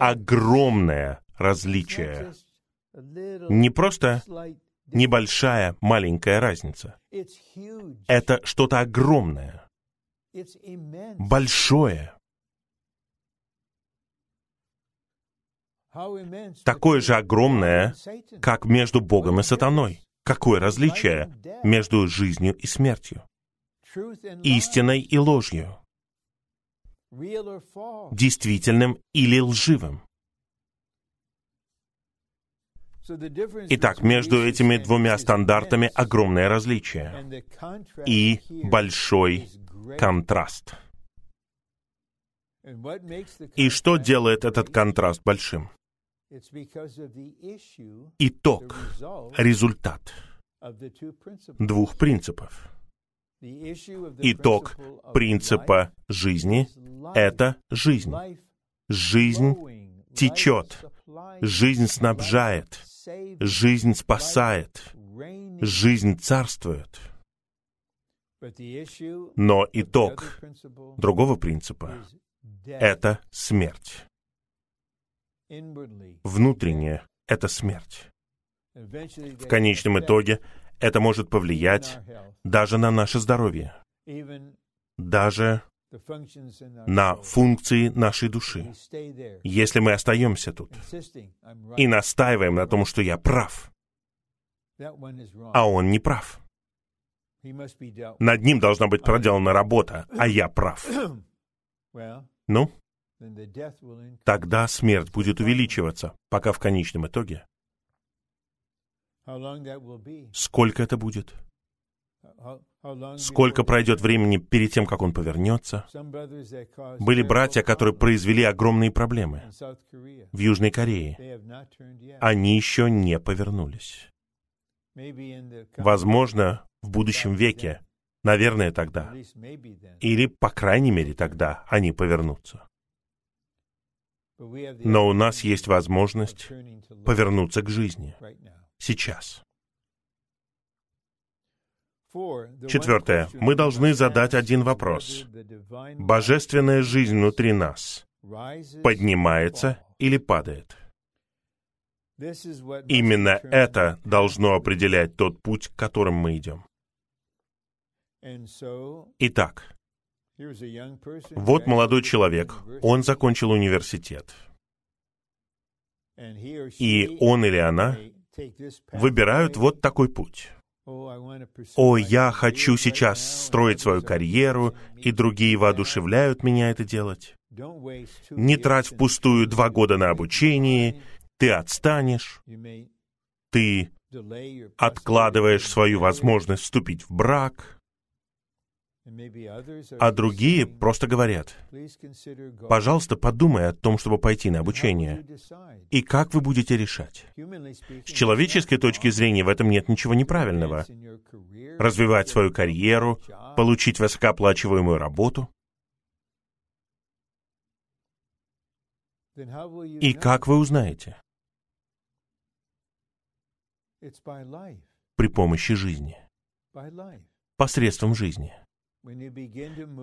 огромное различие. Не просто небольшая маленькая разница. Это что-то огромное, большое. Такое же огромное, как между Богом и сатаной. Какое различие между жизнью и смертью, истиной и ложью, действительным или лживым. Итак, между этими двумя стандартами огромное различие и большой контраст. И что делает этот контраст большим? Итог, результат. двух принципов. Итог принципа жизни — это жизнь. Жизнь течет, жизнь снабжает, жизнь спасает, жизнь царствует. Но итог другого принципа — это смерть внутреннее — это смерть. В конечном итоге это может повлиять даже на наше здоровье, даже на функции нашей души, если мы остаемся тут и настаиваем на том, что я прав, а он не прав. Над ним должна быть проделана работа, а я прав. [coughs] Ну, тогда смерть будет увеличиваться, пока в конечном итоге. Сколько это будет? Сколько пройдет времени перед тем, как он повернется? Были братья, которые произвели огромные проблемы в Южной Корее. Они еще не повернулись. Возможно, в будущем веке, наверное, тогда, или, по крайней мере, тогда они повернутся. Но у нас есть возможность повернуться к жизни сейчас. Четвертое. Мы должны задать один вопрос. Божественная жизнь внутри нас поднимается или падает? Именно это должно определять тот путь, которым мы идем. Итак, вот молодой человек, он закончил университет. И он или она выбирают вот такой путь. «О, я хочу сейчас строить свою карьеру, и другие воодушевляют меня это делать. Не трать впустую два года на обучение, ты отстанешь, ты откладываешь свою возможность вступить в брак, а другие просто говорят, пожалуйста, подумай о том, чтобы пойти на обучение. И как вы будете решать? С человеческой точки зрения в этом нет ничего неправильного. Развивать свою карьеру, получить высокооплачиваемую работу. И как вы узнаете? При помощи жизни. Посредством жизни.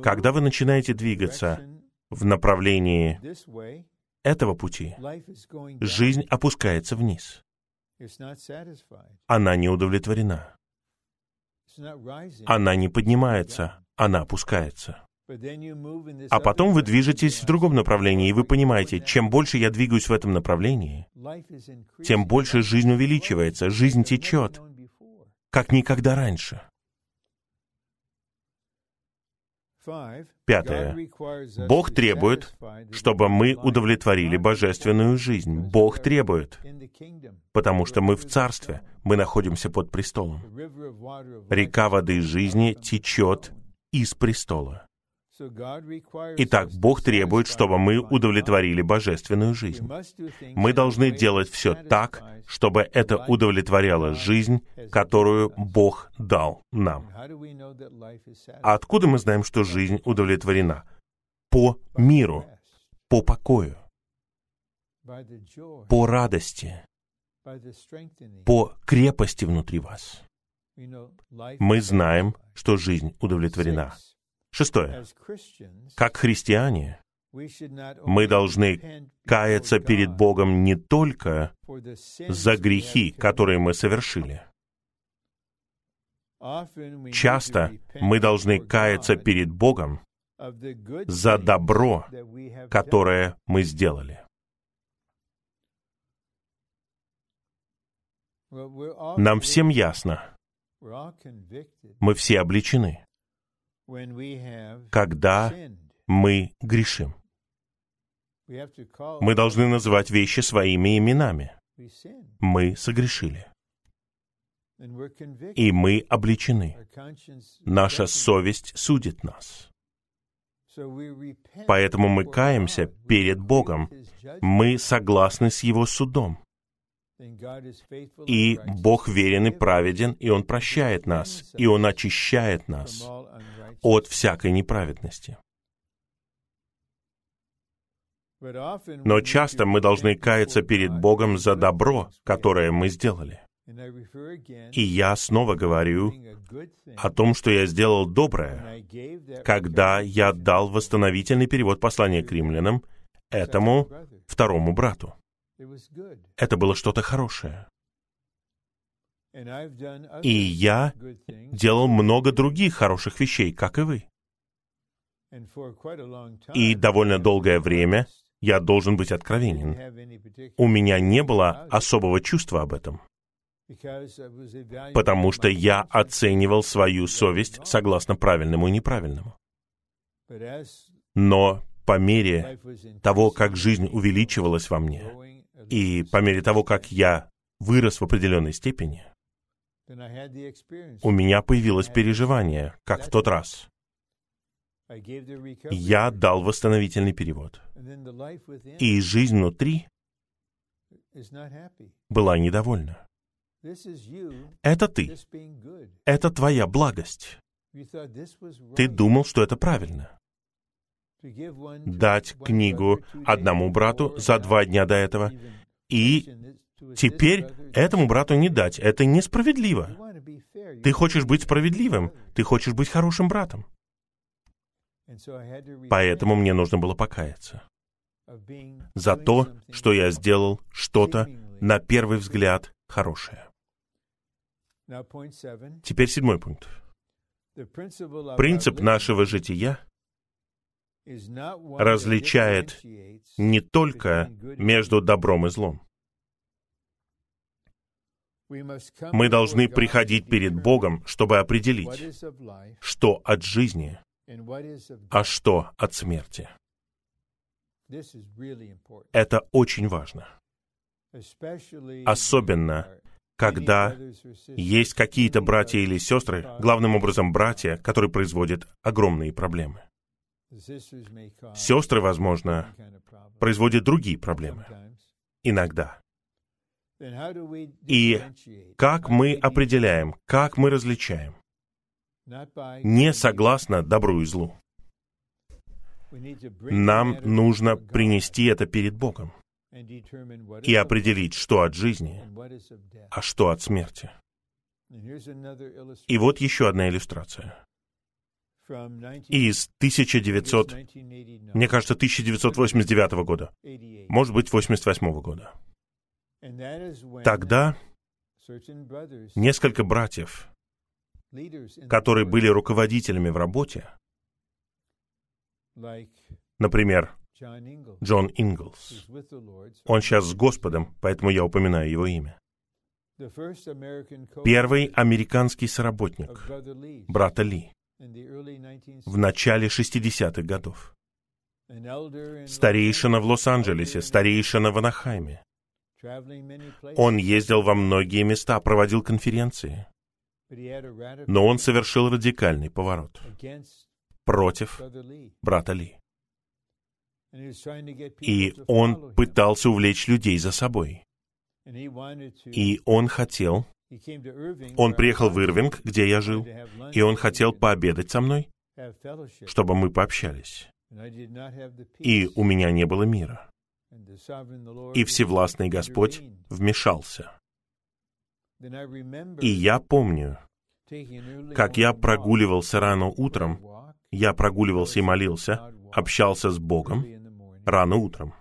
Когда вы начинаете двигаться в направлении этого пути, жизнь опускается вниз. Она не удовлетворена. Она не поднимается, она опускается. А потом вы движетесь в другом направлении, и вы понимаете, чем больше я двигаюсь в этом направлении, тем больше жизнь увеличивается, жизнь течет, как никогда раньше. Пятое. Бог требует, чтобы мы удовлетворили божественную жизнь. Бог требует, потому что мы в Царстве, мы находимся под престолом. Река воды жизни течет из престола. Итак, Бог требует, чтобы мы удовлетворили божественную жизнь. Мы должны делать все так, чтобы это удовлетворяло жизнь, которую Бог дал нам. А откуда мы знаем, что жизнь удовлетворена? По миру, по покою, по радости, по крепости внутри вас. Мы знаем, что жизнь удовлетворена. Шестое. Как христиане, мы должны каяться перед Богом не только за грехи, которые мы совершили. Часто мы должны каяться перед Богом за добро, которое мы сделали. Нам всем ясно, мы все обличены когда мы грешим. Мы должны называть вещи своими именами. Мы согрешили. И мы обличены. Наша совесть судит нас. Поэтому мы каемся перед Богом. Мы согласны с Его судом. И Бог верен и праведен, и Он прощает нас, и Он очищает нас от всякой неправедности. Но часто мы должны каяться перед Богом за добро, которое мы сделали. И я снова говорю о том, что я сделал доброе, когда я дал восстановительный перевод послания к римлянам этому второму брату. Это было что-то хорошее. И я делал много других хороших вещей, как и вы. И довольно долгое время я должен быть откровенен. У меня не было особого чувства об этом, потому что я оценивал свою совесть согласно правильному и неправильному. Но по мере того, как жизнь увеличивалась во мне, и по мере того, как я вырос в определенной степени, у меня появилось переживание, как в тот раз. Я дал восстановительный перевод. И жизнь внутри была недовольна. Это ты. Это твоя благость. Ты думал, что это правильно. Дать книгу одному брату за два дня до этого и Теперь этому брату не дать. Это несправедливо. Ты хочешь быть справедливым. Ты хочешь быть хорошим братом. Поэтому мне нужно было покаяться за то, что я сделал что-то, на первый взгляд, хорошее. Теперь седьмой пункт. Принцип нашего жития различает не только между добром и злом. Мы должны приходить перед Богом, чтобы определить, что от жизни, а что от смерти. Это очень важно. Особенно, когда есть какие-то братья или сестры, главным образом братья, которые производят огромные проблемы. Сестры, возможно, производят другие проблемы. Иногда. И как мы определяем, как мы различаем? Не согласно добру и злу. Нам нужно принести это перед Богом и определить, что от жизни, а что от смерти. И вот еще одна иллюстрация. Из 1900, мне кажется, 1989 года, может быть, 88 года. Тогда несколько братьев, которые были руководителями в работе, например, Джон Инглс. Он сейчас с Господом, поэтому я упоминаю его имя. Первый американский соработник, брата Ли, в начале 60-х годов. Старейшина в Лос-Анджелесе, старейшина в Анахайме. Он ездил во многие места, проводил конференции. Но он совершил радикальный поворот против брата Ли. И он пытался увлечь людей за собой. И он хотел, он приехал в Ирвинг, где я жил, и он хотел пообедать со мной, чтобы мы пообщались. И у меня не было мира. И Всевластный Господь вмешался. И я помню, как я прогуливался рано утром, я прогуливался и молился, общался с Богом рано утром.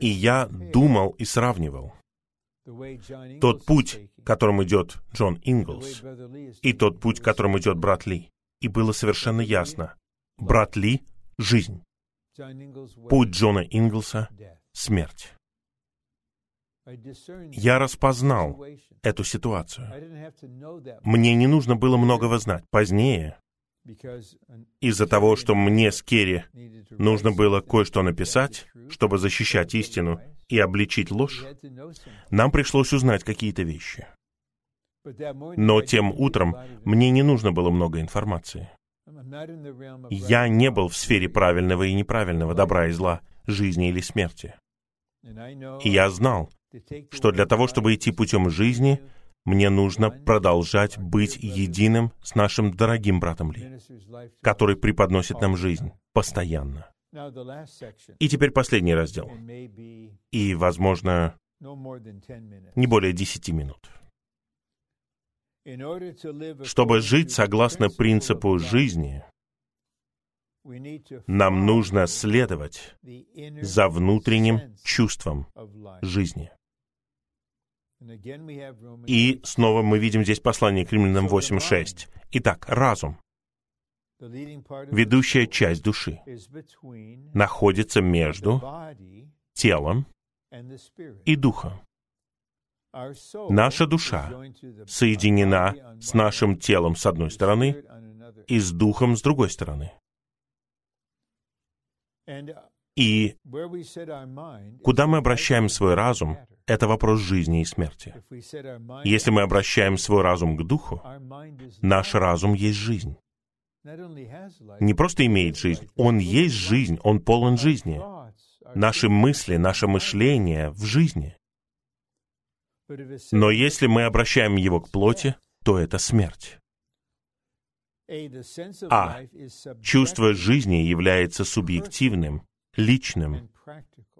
И я думал и сравнивал тот путь, которым идет Джон Инглс, и тот путь, которым идет брат Ли. И было совершенно ясно. Брат Ли — жизнь. Путь Джона Инглса — смерть. Я распознал эту ситуацию. Мне не нужно было многого знать. Позднее, из-за того, что мне с Керри нужно было кое-что написать, чтобы защищать истину и обличить ложь, нам пришлось узнать какие-то вещи. Но тем утром мне не нужно было много информации. Я не был в сфере правильного и неправильного, добра и зла, жизни или смерти. И я знал, что для того, чтобы идти путем жизни, мне нужно продолжать быть единым с нашим дорогим братом Ли, который преподносит нам жизнь постоянно. И теперь последний раздел. И, возможно, не более десяти минут. Чтобы жить согласно принципу жизни, нам нужно следовать за внутренним чувством жизни. И снова мы видим здесь послание к римлянам 8.6. Итак, разум, ведущая часть души, находится между телом и духом. Наша душа соединена с нашим телом с одной стороны и с духом с другой стороны. И куда мы обращаем свой разум, это вопрос жизни и смерти. Если мы обращаем свой разум к духу, наш разум есть жизнь. Не просто имеет жизнь, он есть жизнь, он полон жизни. Наши мысли, наше мышление в жизни. Но если мы обращаем его к плоти, то это смерть. А. Чувство жизни является субъективным, личным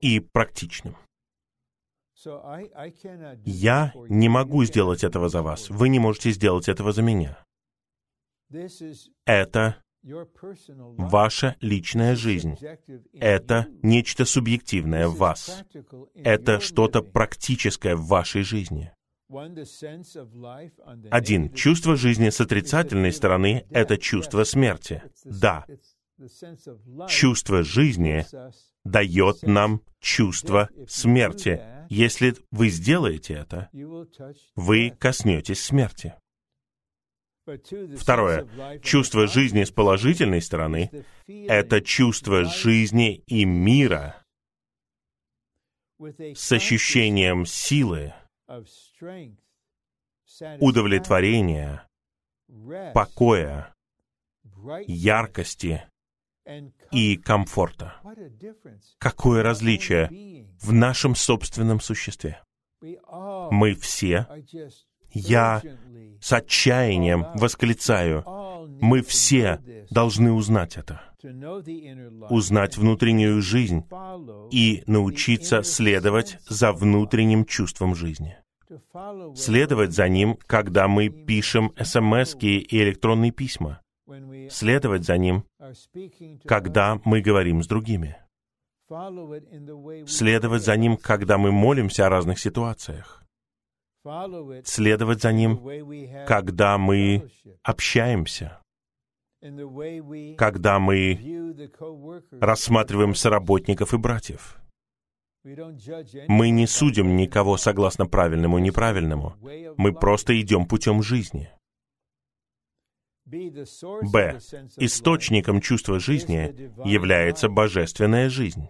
и практичным. Я не могу сделать этого за вас. Вы не можете сделать этого за меня. Это ваша личная жизнь. Это нечто субъективное в вас. Это что-то практическое в вашей жизни. Один. Чувство жизни с отрицательной стороны — это чувство смерти. Да. Чувство жизни дает нам чувство смерти. Если вы сделаете это, вы коснетесь смерти. Второе. Чувство жизни с положительной стороны — это чувство жизни и мира с ощущением силы, удовлетворения, покоя, яркости и комфорта. Какое различие в нашем собственном существе. Мы все, я с отчаянием восклицаю, мы все должны узнать это, узнать внутреннюю жизнь и научиться следовать за внутренним чувством жизни. Следовать за ним, когда мы пишем смс и электронные письма. Следовать за ним, когда мы говорим с другими. Следовать за ним, когда мы молимся о разных ситуациях следовать за Ним, когда мы общаемся, когда мы рассматриваем соработников и братьев. Мы не судим никого согласно правильному и неправильному. Мы просто идем путем жизни. Б. Источником чувства жизни является божественная жизнь.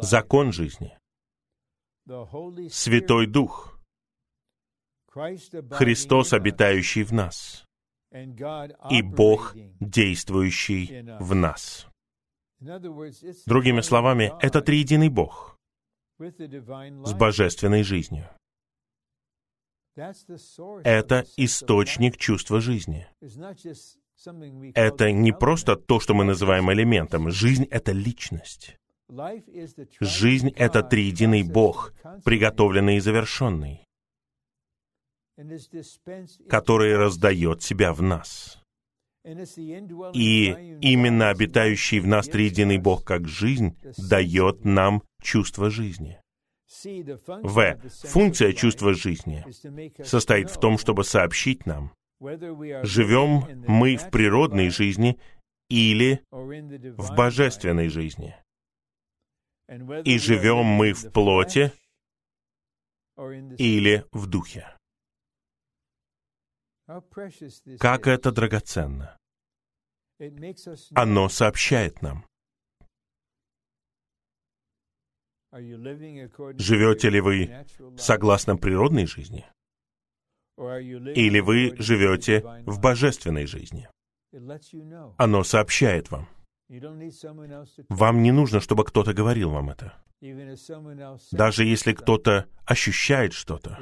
Закон жизни. Святой Дух, Христос, обитающий в нас, и Бог, действующий в нас. Другими словами, это триединый Бог с божественной жизнью. Это источник чувства жизни. Это не просто то, что мы называем элементом. Жизнь — это личность. Жизнь — это триединый Бог, приготовленный и завершенный, который раздает себя в нас. И именно обитающий в нас триединый Бог как жизнь дает нам чувство жизни. В. Функция чувства жизни состоит в том, чтобы сообщить нам, живем мы в природной жизни или в божественной жизни и живем мы в плоти или в духе. Как это драгоценно! Оно сообщает нам. Живете ли вы согласно природной жизни? Или вы живете в божественной жизни? Оно сообщает вам. Вам не нужно, чтобы кто-то говорил вам это. Даже если кто-то ощущает что-то,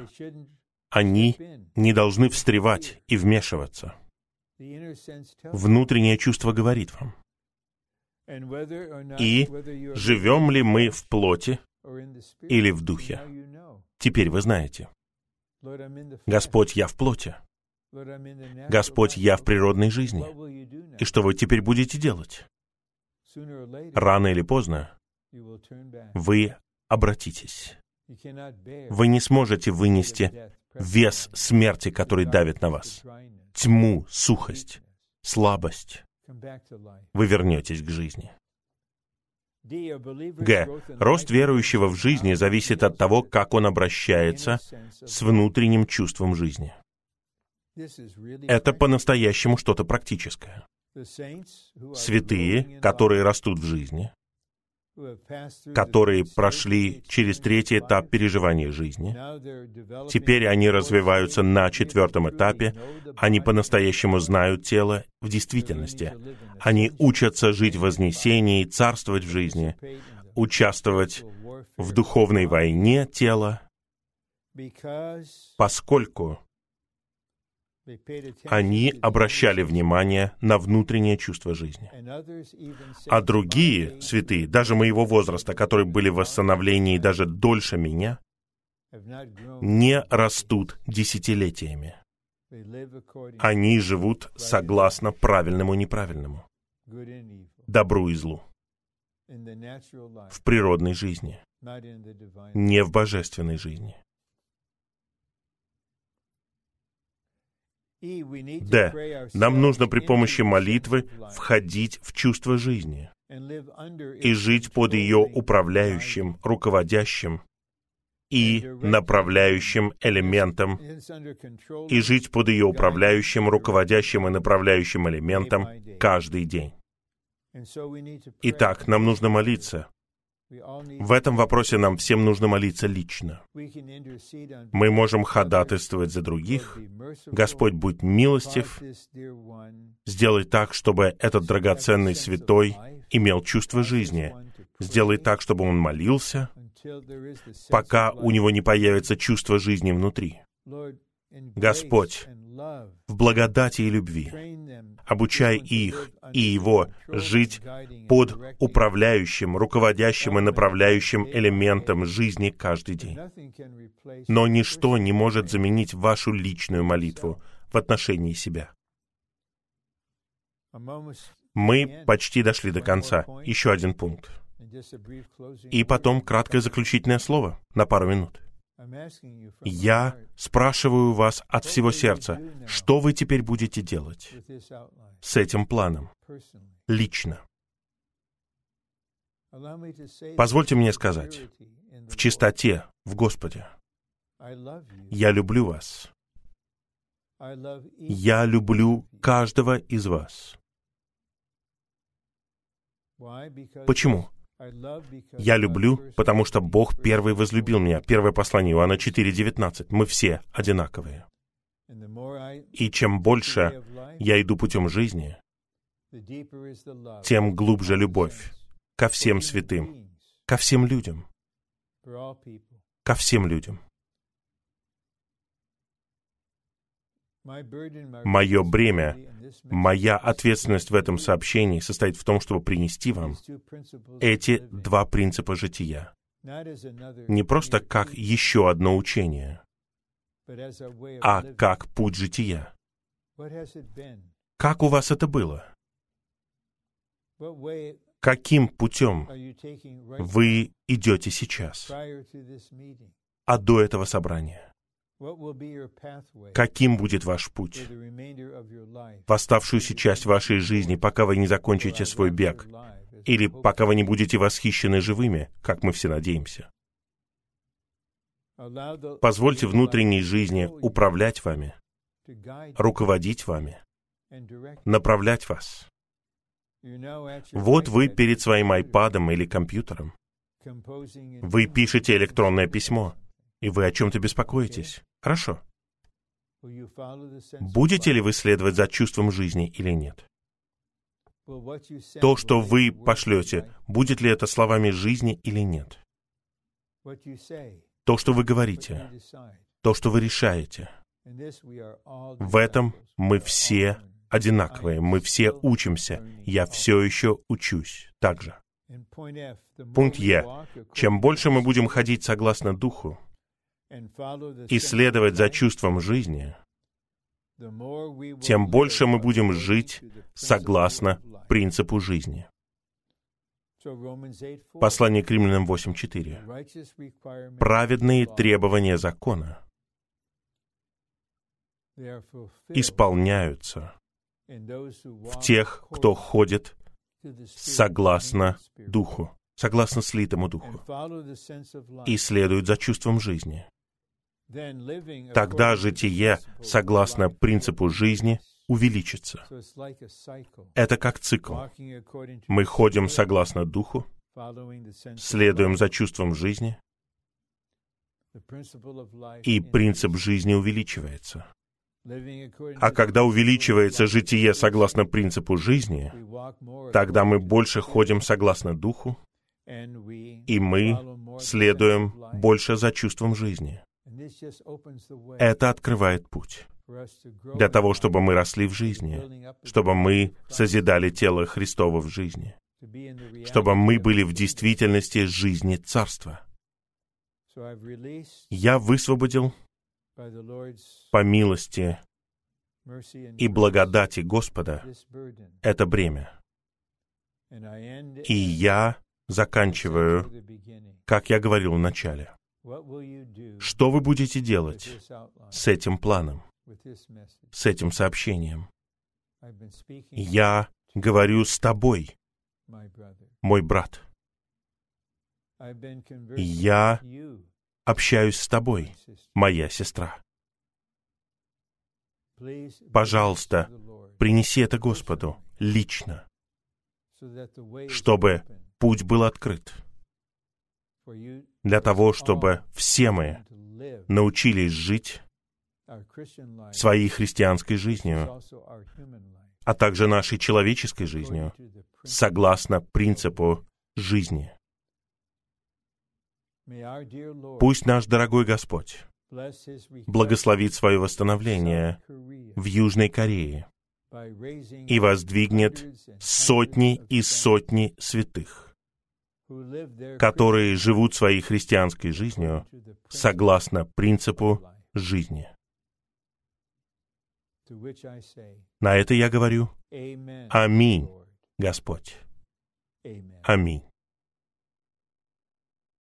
они не должны встревать и вмешиваться. Внутреннее чувство говорит вам. И живем ли мы в плоти или в духе? Теперь вы знаете. Господь, я в плоти. Господь, я в природной жизни. И что вы теперь будете делать? Рано или поздно вы обратитесь. Вы не сможете вынести вес смерти, который давит на вас, тьму, сухость, слабость. Вы вернетесь к жизни. Г. Рост верующего в жизни зависит от того, как он обращается с внутренним чувством жизни. Это по-настоящему что-то практическое святые, которые растут в жизни, которые прошли через третий этап переживания жизни. Теперь они развиваются на четвертом этапе. Они по-настоящему знают тело в действительности. Они учатся жить в вознесении, царствовать в жизни, участвовать в духовной войне тела, поскольку они обращали внимание на внутреннее чувство жизни. А другие святые, даже моего возраста, которые были в восстановлении даже дольше меня, не растут десятилетиями. Они живут согласно правильному и неправильному, добру и злу, в природной жизни, не в божественной жизни. Д. Нам нужно при помощи молитвы входить в чувство жизни и жить под ее управляющим, руководящим и направляющим элементом, и жить под ее управляющим, руководящим и направляющим элементом каждый день. Итак, нам нужно молиться. В этом вопросе нам всем нужно молиться лично. Мы можем ходатайствовать за других. Господь, будь милостив, сделай так, чтобы этот драгоценный святой имел чувство жизни. Сделай так, чтобы он молился, пока у него не появится чувство жизни внутри. Господь, в благодати и любви, обучай их и его жить под управляющим, руководящим и направляющим элементом жизни каждый день. Но ничто не может заменить вашу личную молитву в отношении себя. Мы почти дошли до конца. Еще один пункт. И потом краткое заключительное слово на пару минут. Я спрашиваю вас от всего сердца, что вы теперь будете делать с этим планом, лично. Позвольте мне сказать, в чистоте, в Господе, я люблю вас. Я люблю каждого из вас. Почему? Я люблю, потому что Бог первый возлюбил меня. Первое послание Иоанна 4.19. Мы все одинаковые. И чем больше я иду путем жизни, тем глубже любовь ко всем святым, ко всем людям, ко всем людям. Мое бремя, моя ответственность в этом сообщении состоит в том, чтобы принести вам эти два принципа жития. Не просто как еще одно учение, а как путь жития. Как у вас это было? Каким путем вы идете сейчас, а до этого собрания? Каким будет ваш путь в оставшуюся часть вашей жизни, пока вы не закончите свой бег, или пока вы не будете восхищены живыми, как мы все надеемся? Позвольте внутренней жизни управлять вами, руководить вами, направлять вас. Вот вы перед своим айпадом или компьютером. Вы пишете электронное письмо, и вы о чем-то беспокоитесь. Хорошо. Будете ли вы следовать за чувством жизни или нет? То, что вы пошлете, будет ли это словами жизни или нет? То, что вы говорите, то, что вы решаете, в этом мы все одинаковые, мы все учимся. Я все еще учусь также. Пункт Е. Чем больше мы будем ходить согласно Духу, и следовать за чувством жизни, тем больше мы будем жить согласно принципу жизни. Послание к римлянам 8.4. Праведные требования закона исполняются в тех, кто ходит согласно Духу, согласно слитому Духу, и следует за чувством жизни тогда житие, согласно принципу жизни, увеличится. Это как цикл. Мы ходим согласно духу, следуем за чувством жизни, и принцип жизни увеличивается. А когда увеличивается житие согласно принципу жизни, тогда мы больше ходим согласно духу, и мы следуем больше за чувством жизни. Это открывает путь для того, чтобы мы росли в жизни, чтобы мы созидали тело Христова в жизни, чтобы мы были в действительности жизни Царства. Я высвободил по милости и благодати Господа это бремя. И я заканчиваю, как я говорил в начале. Что вы будете делать с этим планом? с этим сообщением. Я говорю с тобой, мой брат. Я общаюсь с тобой, моя сестра. Пожалуйста, принеси это Господу лично, чтобы путь был открыт, для того, чтобы все мы научились жить своей христианской жизнью, а также нашей человеческой жизнью, согласно принципу жизни. Пусть наш дорогой Господь благословит свое восстановление в Южной Корее и воздвигнет сотни и сотни святых, которые живут своей христианской жизнью согласно принципу жизни. На это я говорю «Аминь, Господь». Аминь.